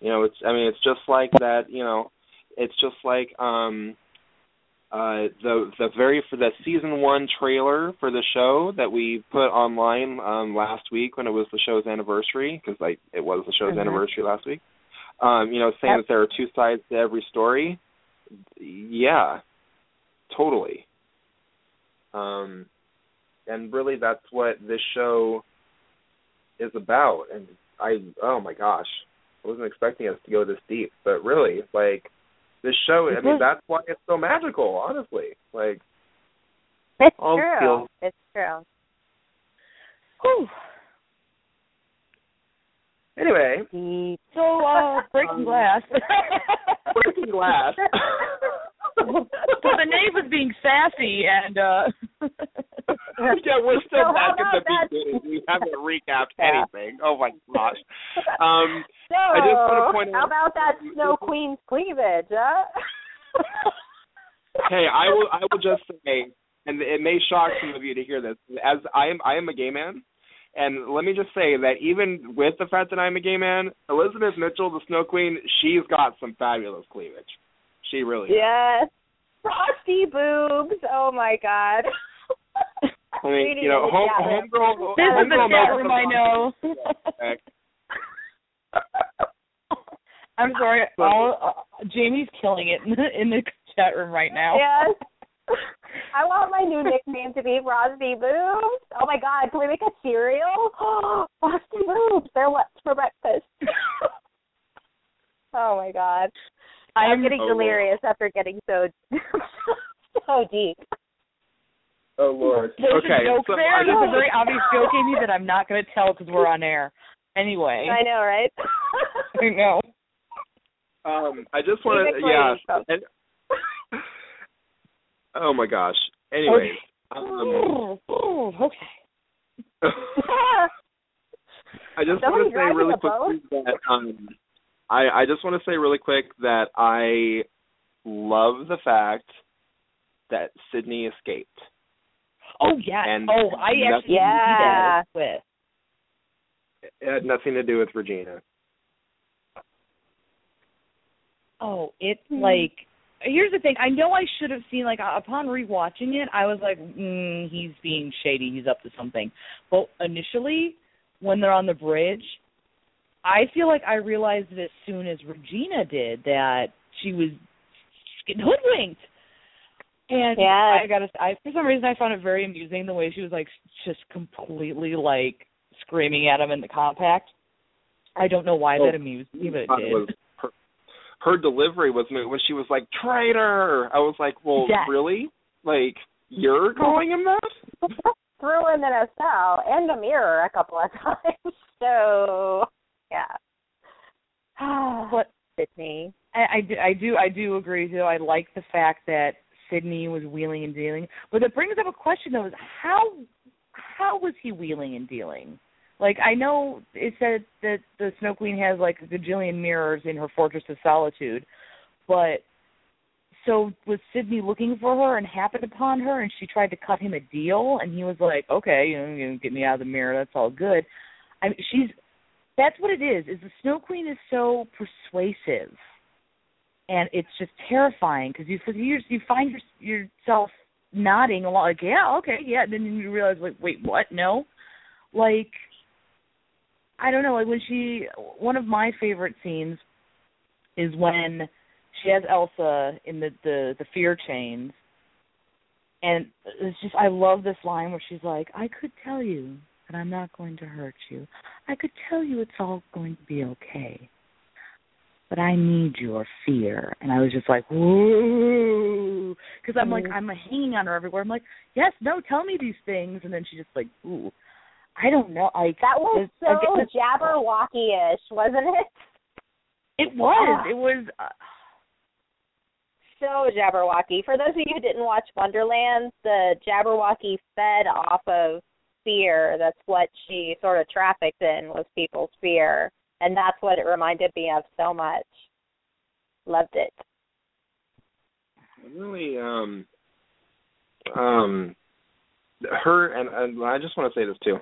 [SPEAKER 3] You know, it's. I mean, it's just like that. You know, it's just like um, uh, the the very for the season one trailer for the show that we put online um, last week when it was the show's anniversary because like it was the show's mm-hmm. anniversary last week um, you know, saying that there are two sides to every story. Yeah, totally. Um, and really, that's what this show is about. And I, oh my gosh, I wasn't expecting us to go this deep, but really, like this show. I mean, that's why it's so magical. Honestly, like
[SPEAKER 2] it's true. It's true.
[SPEAKER 1] Whew.
[SPEAKER 3] Anyway,
[SPEAKER 1] so uh, breaking glass.
[SPEAKER 3] breaking glass.
[SPEAKER 1] so the name was being sassy and uh
[SPEAKER 3] yeah, we're still so back at the beginning. We haven't recapped anything. Oh my gosh. Um
[SPEAKER 2] so,
[SPEAKER 3] I just want to point
[SPEAKER 2] out How about that Snow Queen's cleavage, huh?
[SPEAKER 3] hey, I will I will just say and it may shock some of you to hear this. As I am I am a gay man, and let me just say that even with the fact that I'm a gay man, Elizabeth Mitchell, the Snow Queen, she's got some fabulous cleavage. She really
[SPEAKER 2] yes. Frosty boobs. Oh my god.
[SPEAKER 3] I mean, you know, home homegirl.
[SPEAKER 1] This is the chat room I know. I'm sorry. All, uh, Jamie's killing it in the, in the chat room right now.
[SPEAKER 2] Yes. I want my new nickname to be Frosty Boobs. Oh my god, can we make a cereal? Frosty Boobs. They're what's for breakfast. oh my god. I am getting oh, delirious Lord. after getting so so deep.
[SPEAKER 3] Oh Lord.
[SPEAKER 1] There's
[SPEAKER 3] okay.
[SPEAKER 1] a joke so there. There's a very obvious joke, Amy, that I'm not going to tell because we're on air. Anyway.
[SPEAKER 2] I know, right?
[SPEAKER 1] I know.
[SPEAKER 3] Um, I just want to, yeah. And, Oh my gosh. Anyway.
[SPEAKER 1] Okay. Um, oh, okay.
[SPEAKER 3] I just want to say really quickly that um, I I just want to say really quick that I love the fact that Sidney escaped.
[SPEAKER 1] Oh yeah.
[SPEAKER 3] And
[SPEAKER 1] oh, I actually
[SPEAKER 2] yeah.
[SPEAKER 1] with.
[SPEAKER 3] It had nothing to do with Regina.
[SPEAKER 1] Oh, it's
[SPEAKER 2] Mhm.
[SPEAKER 1] like here's the thing. I know I should have seen like upon rewatching it, I was like, mm, he's being shady. He's up to something. But initially, when they're on the bridge, I feel like I realized it as soon as Regina did that she was getting hoodwinked. And
[SPEAKER 2] Yes.
[SPEAKER 1] I gotta, I for some reason I found it very amusing the way she was like just completely like screaming at him in the compact. I don't know why
[SPEAKER 3] Oh,
[SPEAKER 1] that amused me, but it did.
[SPEAKER 3] was her, her delivery was when she was like traitor. I was like, well,
[SPEAKER 1] Yes.
[SPEAKER 3] really? Like you're calling him that?
[SPEAKER 2] Threw him in a cell and a mirror a couple of times. So yeah. Ah.
[SPEAKER 1] But
[SPEAKER 2] Sidney.
[SPEAKER 1] I, I, do, I do I do agree though. I like the fact that Sidney was wheeling and dealing. But that brings up a question though: is how how was he wheeling and dealing? Like I know it said that the Snow Queen has like a gajillion mirrors in her Fortress of Solitude, but so was Sidney looking for her and happened upon her, and she tried to cut him a deal, and he was like, "Okay, you know, you get me out of the mirror. That's all good." I mean, she's that's what it is. Is the Snow Queen is so persuasive, and it's just terrifying because you you you find your, yourself nodding along like, "Yeah, okay, yeah," and then you realize like, "Wait, what? No." Like I don't know, like when she one of my favorite scenes is when she has Elsa in the the the fear chains and it's just I love this line where she's like, I could tell you that I'm not going to hurt you. I could tell you it's all going to be okay. But I need your fear. And I was just like, whoa. Because I'm like, I'm hanging on her everywhere. I'm like, yes, no, tell me these things. And then she just like, ooh, I don't know. Like
[SPEAKER 2] That was
[SPEAKER 1] again,
[SPEAKER 2] so
[SPEAKER 1] this-
[SPEAKER 2] Jabberwocky-ish, wasn't it?
[SPEAKER 1] It was.
[SPEAKER 2] Ah.
[SPEAKER 1] It was. Uh,
[SPEAKER 2] So Jabberwocky. For those of you who didn't watch Wonderland, the Jabberwocky fed off of fear. That's what she sort of trafficked in was people's fear, and that's what it reminded me of so much. Loved it.
[SPEAKER 3] really um um her and, and I just want to say this too.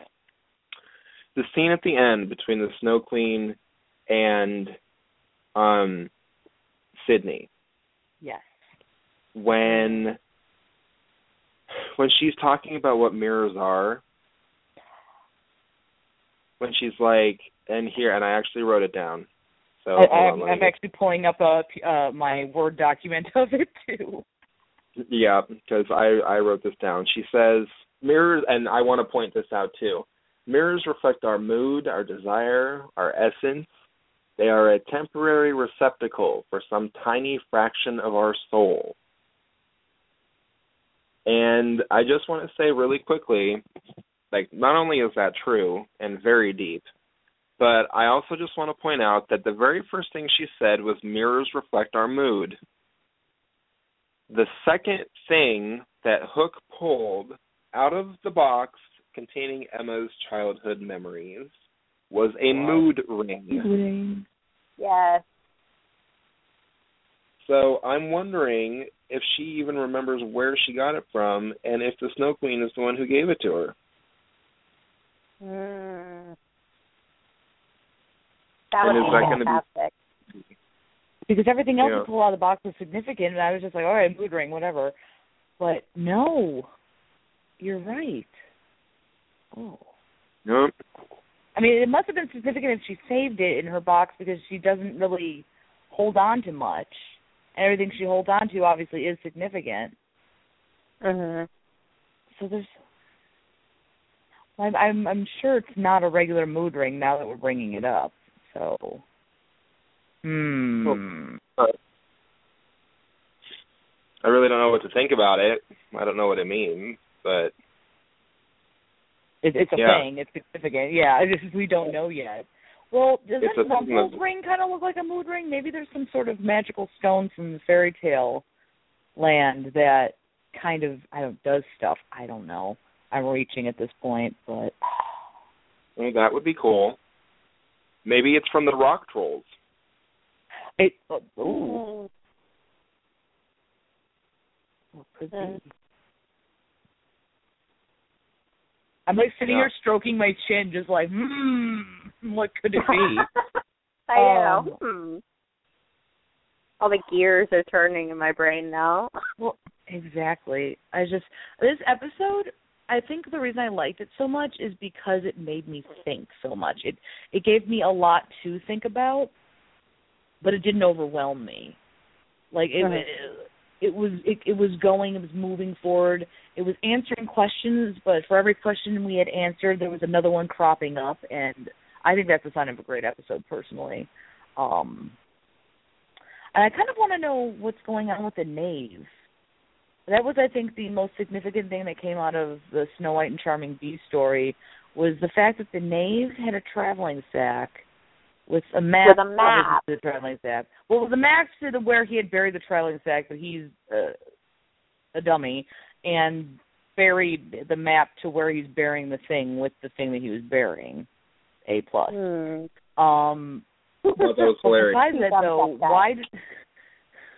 [SPEAKER 3] The scene at the end between the Snow Queen and um Sidney
[SPEAKER 1] yes.
[SPEAKER 3] when when she's talking about what mirrors are when she's like and here and I actually wrote it down. So
[SPEAKER 1] I, i'm,
[SPEAKER 3] let
[SPEAKER 1] I'm actually pulling up a, uh, my Word document of it too.
[SPEAKER 3] Yeah, because I I wrote this down. She says mirrors, and I want to point this out too. Mirrors reflect our mood, our desire, our essence. They are a temporary receptacle for some tiny fraction of our soul. And I just want to say really quickly, like not only is that true and very deep, but I also just want to point out that the very first thing she said was mirrors reflect our mood the second thing that Hook pulled out of the box containing Emma's childhood memories was a mood ring.
[SPEAKER 2] Yes.
[SPEAKER 3] So I'm wondering if she even remembers where she got it from and if the Snow Queen is the one who gave it to her.
[SPEAKER 2] Mm. That
[SPEAKER 3] And
[SPEAKER 2] would be
[SPEAKER 3] gonna be-
[SPEAKER 2] fantastic.
[SPEAKER 1] Because everything else
[SPEAKER 3] Yeah.
[SPEAKER 1] that pulled out of the box was significant, and I was just like, all right, mood ring, whatever. But no, you're right. Oh.
[SPEAKER 3] Yep.
[SPEAKER 1] I mean, it must have been significant if she saved it in her box because she doesn't really hold on to much. And everything she holds on to obviously is significant.
[SPEAKER 2] Mhm.
[SPEAKER 1] So there's I'm I'm I'm sure it's not a regular mood ring now that we're bringing it up. So hmm.
[SPEAKER 3] I really don't know what to think about it. I don't know what it means, but
[SPEAKER 1] It, it's a
[SPEAKER 3] Yeah.
[SPEAKER 1] thing. It's significant. Yeah, it's just we don't know yet. Well, doesn't
[SPEAKER 3] It's a thing
[SPEAKER 1] Rumple's ring kind of look like a mood ring? Maybe there's some sort of magical stone from the fairy tale land that kind of I don't does stuff. I don't know. I'm reaching at this point, but
[SPEAKER 3] well, that would be cool. Maybe it's from the rock trolls.
[SPEAKER 1] it. Oh, ooh,
[SPEAKER 2] Mm.
[SPEAKER 1] could be.
[SPEAKER 2] Mm.
[SPEAKER 1] I'm like sitting
[SPEAKER 3] Yeah.
[SPEAKER 1] here stroking my chin, just like, hmm, what could it be?
[SPEAKER 2] I know.
[SPEAKER 1] Um,
[SPEAKER 2] Hmm. all the gears are turning in my brain now.
[SPEAKER 1] Well, exactly. I just this episode. I think the reason I liked it so much is because it made me think so much. It it gave me a lot to think about, but it didn't overwhelm me. Like it,
[SPEAKER 2] Right.
[SPEAKER 1] it, it was it, it was going, it was moving forward. It was answering questions, but for every question we had answered, there was another one cropping up, and I think that's a sign of a great episode, personally. Um, and I kind of want to know what's going on with the knave. That was, I think, the most significant thing that came out of the Snow White and Charming Beast story was the fact that the knave had a traveling sack with a map.
[SPEAKER 2] With a map.
[SPEAKER 1] obviously, to the traveling sack. Well, the map to the where he had buried the traveling sack, but he's uh, a dummy and buried the map to where he's burying the thing with the thing that he was burying. A plus.
[SPEAKER 2] Hmm.
[SPEAKER 1] Um,
[SPEAKER 3] Well, that was hilarious.
[SPEAKER 1] besides that,
[SPEAKER 2] done
[SPEAKER 1] though, why did,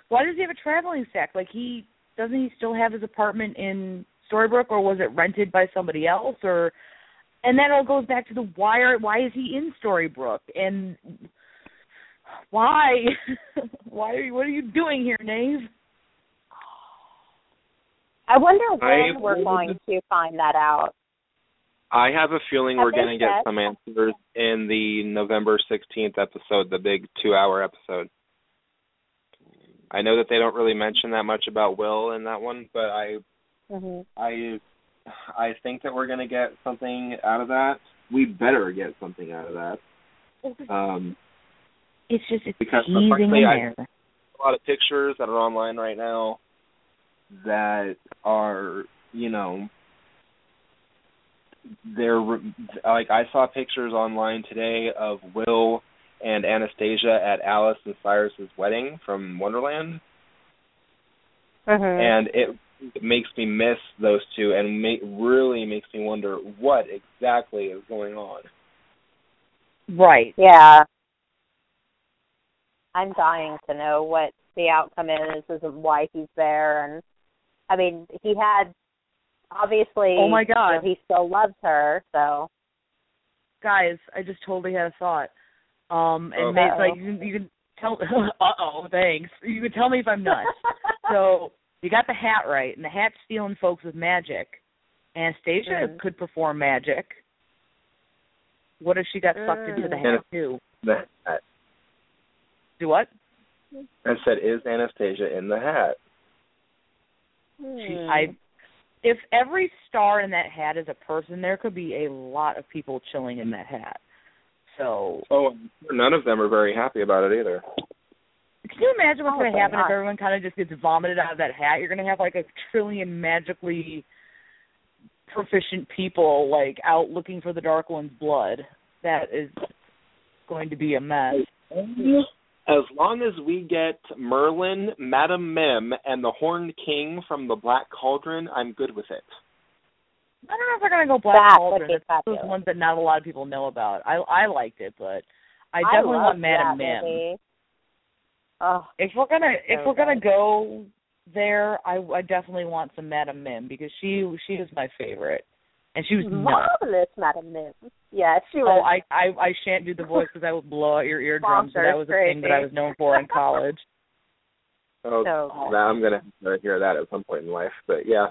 [SPEAKER 1] why does he have a traveling sack? Like he doesn't he still have his apartment in Storybrooke, or was it rented by somebody else? Or and that all goes back to the why are why is he in Storybrooke and why why are you what are you doing here, Knave?
[SPEAKER 2] I wonder
[SPEAKER 3] I-
[SPEAKER 2] when we're going to find that out.
[SPEAKER 3] I have a feeling
[SPEAKER 2] Have
[SPEAKER 3] we're going to get some answers in the November 16th episode, the big two-hour episode. I know that they don't really mention that much about Will in that one, but I
[SPEAKER 2] hmm
[SPEAKER 3] I I think that we're going to get something out of that. We better get something out of that. Um
[SPEAKER 1] It's just it's
[SPEAKER 3] Because, frankly, I-
[SPEAKER 1] there.
[SPEAKER 3] a lot of pictures that are online right now that are, you know, they're like I saw pictures online today of Will and Anastasia at Alice and Cyrus's wedding from Wonderland,
[SPEAKER 2] hmm
[SPEAKER 3] and it, it makes me miss those two, and ma- really makes me wonder what exactly is going on.
[SPEAKER 1] Right.
[SPEAKER 2] Yeah. I'm dying to know what the outcome is, is of why he's there, and I mean, he had obviously.
[SPEAKER 1] Oh my
[SPEAKER 2] you know,
[SPEAKER 1] God.
[SPEAKER 2] he still loves her, so.
[SPEAKER 1] guys, I just totally had a thought. Um, and
[SPEAKER 3] Okay.
[SPEAKER 1] ma- like you, can- you can tell. uh oh, thanks. You can tell me if I'm nuts. so you got the hat right, and the hat's stealing folks with magic. Anastasia
[SPEAKER 2] Mhm.
[SPEAKER 1] could perform magic. What if she got sucked into the
[SPEAKER 2] Mm.
[SPEAKER 1] hat too?
[SPEAKER 3] The hat.
[SPEAKER 1] Do what?
[SPEAKER 3] I said, "Is Anastasia in the hat?"
[SPEAKER 1] She,
[SPEAKER 2] Hmm.
[SPEAKER 1] I. If every star in that hat is a person, there could be a lot of people chilling in that hat. So
[SPEAKER 3] Oh, none of them are very happy about it either.
[SPEAKER 1] Can you imagine what's
[SPEAKER 2] Oh,
[SPEAKER 1] going to
[SPEAKER 2] they're
[SPEAKER 1] happen if everyone kind of just gets vomited out of that hat? You're going to have like a trillion magically proficient people like out looking for the Dark One's blood. That is going to be a mess.
[SPEAKER 3] As long as we get Merlin, Madam Mim, and the Horned King from the Black Cauldron, I'm good with it.
[SPEAKER 1] I don't know if they're going to go Black
[SPEAKER 2] That would
[SPEAKER 1] Cauldron.
[SPEAKER 2] be
[SPEAKER 1] It's those
[SPEAKER 2] fabulous.
[SPEAKER 1] ones that not a lot of people know about. I I liked it, but I
[SPEAKER 2] I
[SPEAKER 1] definitely
[SPEAKER 2] love
[SPEAKER 1] want Madam
[SPEAKER 2] that
[SPEAKER 1] Mim.
[SPEAKER 2] movie. Oh,
[SPEAKER 1] If we're gonna if we're gonna go there, I I definitely want some Madam Mim because she she is my favorite, and she was mm-hmm. nuts.
[SPEAKER 2] marvelous, Madam Mim. Yeah, she
[SPEAKER 1] oh,
[SPEAKER 2] was. Oh.
[SPEAKER 1] I I I shan't do the voice because I will blow out your eardrums. So that was a thing that I was known for in college.
[SPEAKER 3] Oh,
[SPEAKER 2] So
[SPEAKER 3] that,
[SPEAKER 2] good.
[SPEAKER 3] I'm gonna have to hear that at some point in life. But yeah.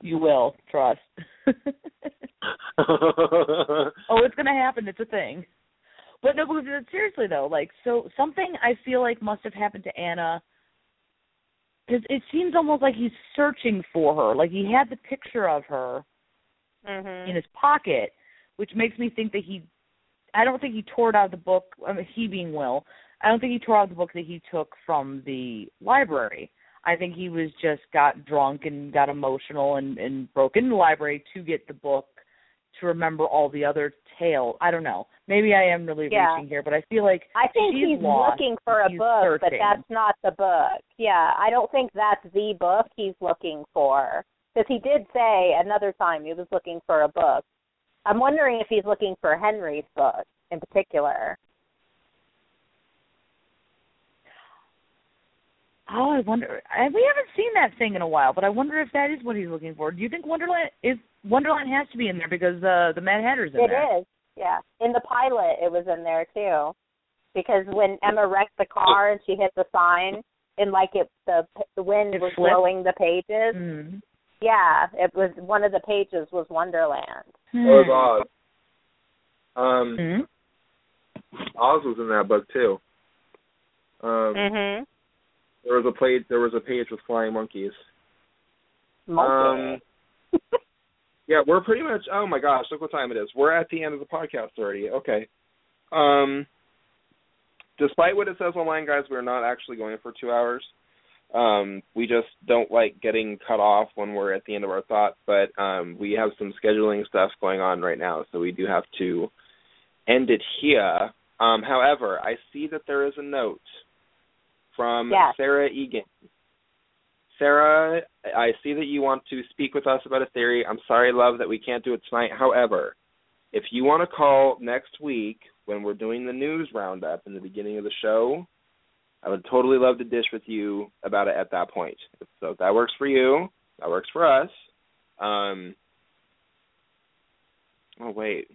[SPEAKER 1] You will trust. oh, it's gonna happen. It's a thing. But no, but seriously though, like so something I feel like must have happened to Anna. Because it seems almost like he's searching for her. Like he had the picture of her
[SPEAKER 2] Mhm.
[SPEAKER 1] in his pocket, which makes me think that he. I don't think he tore it out of the book. I mean, he being Will. I don't think he tore out the book that he took from the library. I think he was just got drunk and got emotional and and broke into the library to get the book to remember all the other tales. I don't know. Maybe I am really
[SPEAKER 2] Yeah.
[SPEAKER 1] reaching here, but I feel like
[SPEAKER 2] I think he's
[SPEAKER 1] lost.
[SPEAKER 2] looking for a book, but that's not the book. Yeah, I don't think that's the book he's looking for. Because he did say another time he was looking for a book. I'm wondering if he's looking for Henry's book in particular.
[SPEAKER 1] Oh, I wonder. I, we haven't seen that thing in a while, but I wonder if that is what he's looking for. Do you think Wonderland is Wonderland has to be in there because uh, the Mad Hatter's in
[SPEAKER 2] It
[SPEAKER 1] there?
[SPEAKER 2] is, yeah. In the pilot, it was in there too, because when Emma wrecked the car and she hit the sign, and like it the the wind
[SPEAKER 1] It
[SPEAKER 2] was
[SPEAKER 1] flipped?
[SPEAKER 2] blowing the pages.
[SPEAKER 1] Mm.
[SPEAKER 2] Yeah, it was one of the pages was Wonderland.
[SPEAKER 3] That was Oz. Um,
[SPEAKER 1] Mm.
[SPEAKER 3] Oz was in that book too. Um,
[SPEAKER 2] Mhm.
[SPEAKER 3] There was a page. There was a page with flying monkeys.
[SPEAKER 2] Monkey.
[SPEAKER 3] Yeah, we're pretty much. Oh my gosh, look what time it is. We're at the end of the podcast already. Okay. Um, despite what it says online, guys, we're not actually going for two hours. Um, we just don't like getting cut off when we're at the end of our thought, but um, we have some scheduling stuff going on right now, so we do have to end it here. Um, however, I see that there is a note from
[SPEAKER 2] Yes.
[SPEAKER 3] Sarah Egan. Sarah, I see that you want to speak with us about a theory. I'm sorry, love, that we can't do it tonight. However, if you want to call next week when we're doing the news roundup in the beginning of the show, I would totally love to dish with you about it at that point. So if that works for you, that works for us. Um, oh wait,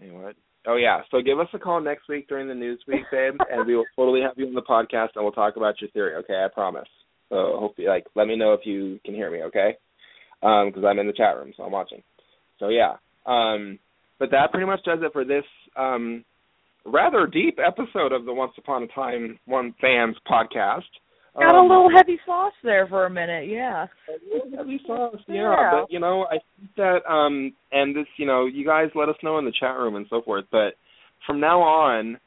[SPEAKER 3] Hey, what? Oh yeah. So give us a call next week during the news week, babe, and we will totally have you on the podcast and we'll talk about your theory. Okay, I promise. So hopefully, like, let me know if you can hear me. Okay, because I'm in the chat room, so I'm watching. So yeah. Um, but that pretty much does it for this um, rather deep episode of the Once Upon a Time One Fans podcast.
[SPEAKER 1] Got a
[SPEAKER 3] Um,
[SPEAKER 1] little heavy sauce there for a minute, yeah.
[SPEAKER 3] heavy sauce, yeah.
[SPEAKER 2] Yeah.
[SPEAKER 3] But you know, I think that um and this, you know, you guys let us know in the chat room and so forth. But from now on,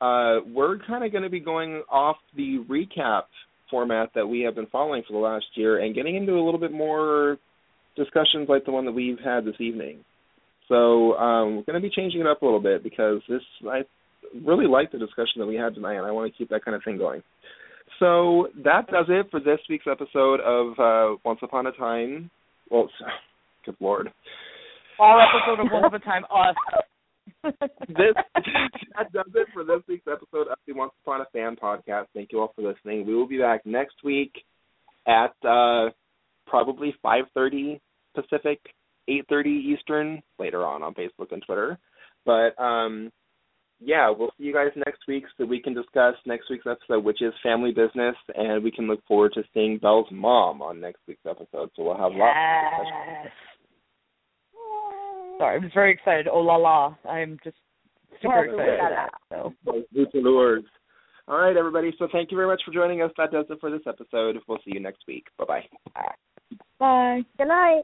[SPEAKER 3] uh, we're kind of going to be going off the recap format that we have been following for the last year and getting into a little bit more discussions like the one that we've had this evening. So um, we're going to be changing it up a little bit because this I really like the discussion that we had tonight, and I want to keep that kind of thing going. So that does it for this week's episode of uh, Once Upon a Time. Well, good lord,
[SPEAKER 1] Our episode of Once Upon a Time Us.
[SPEAKER 3] this that does it for this week's episode of the Once Upon a Fan podcast. Thank you all for listening. We will be back next week at uh, probably 5:30 Pacific, 8:30 Eastern. Later on on Facebook and Twitter, but um, yeah, we'll see you guys next week so we can discuss next week's episode, which is family business, and we can look forward to seeing Belle's mom on next week's episode. So we'll have lots of discussion.
[SPEAKER 1] Yes. Sorry, I'm very excited. Oh la la. I'm just super
[SPEAKER 2] Yes,
[SPEAKER 1] excited
[SPEAKER 2] la
[SPEAKER 1] that. So
[SPEAKER 3] Those. All right, everybody. So thank you very much for joining us. That does it for this episode. We'll see you next week. Bye bye.
[SPEAKER 1] bye.
[SPEAKER 2] Good night.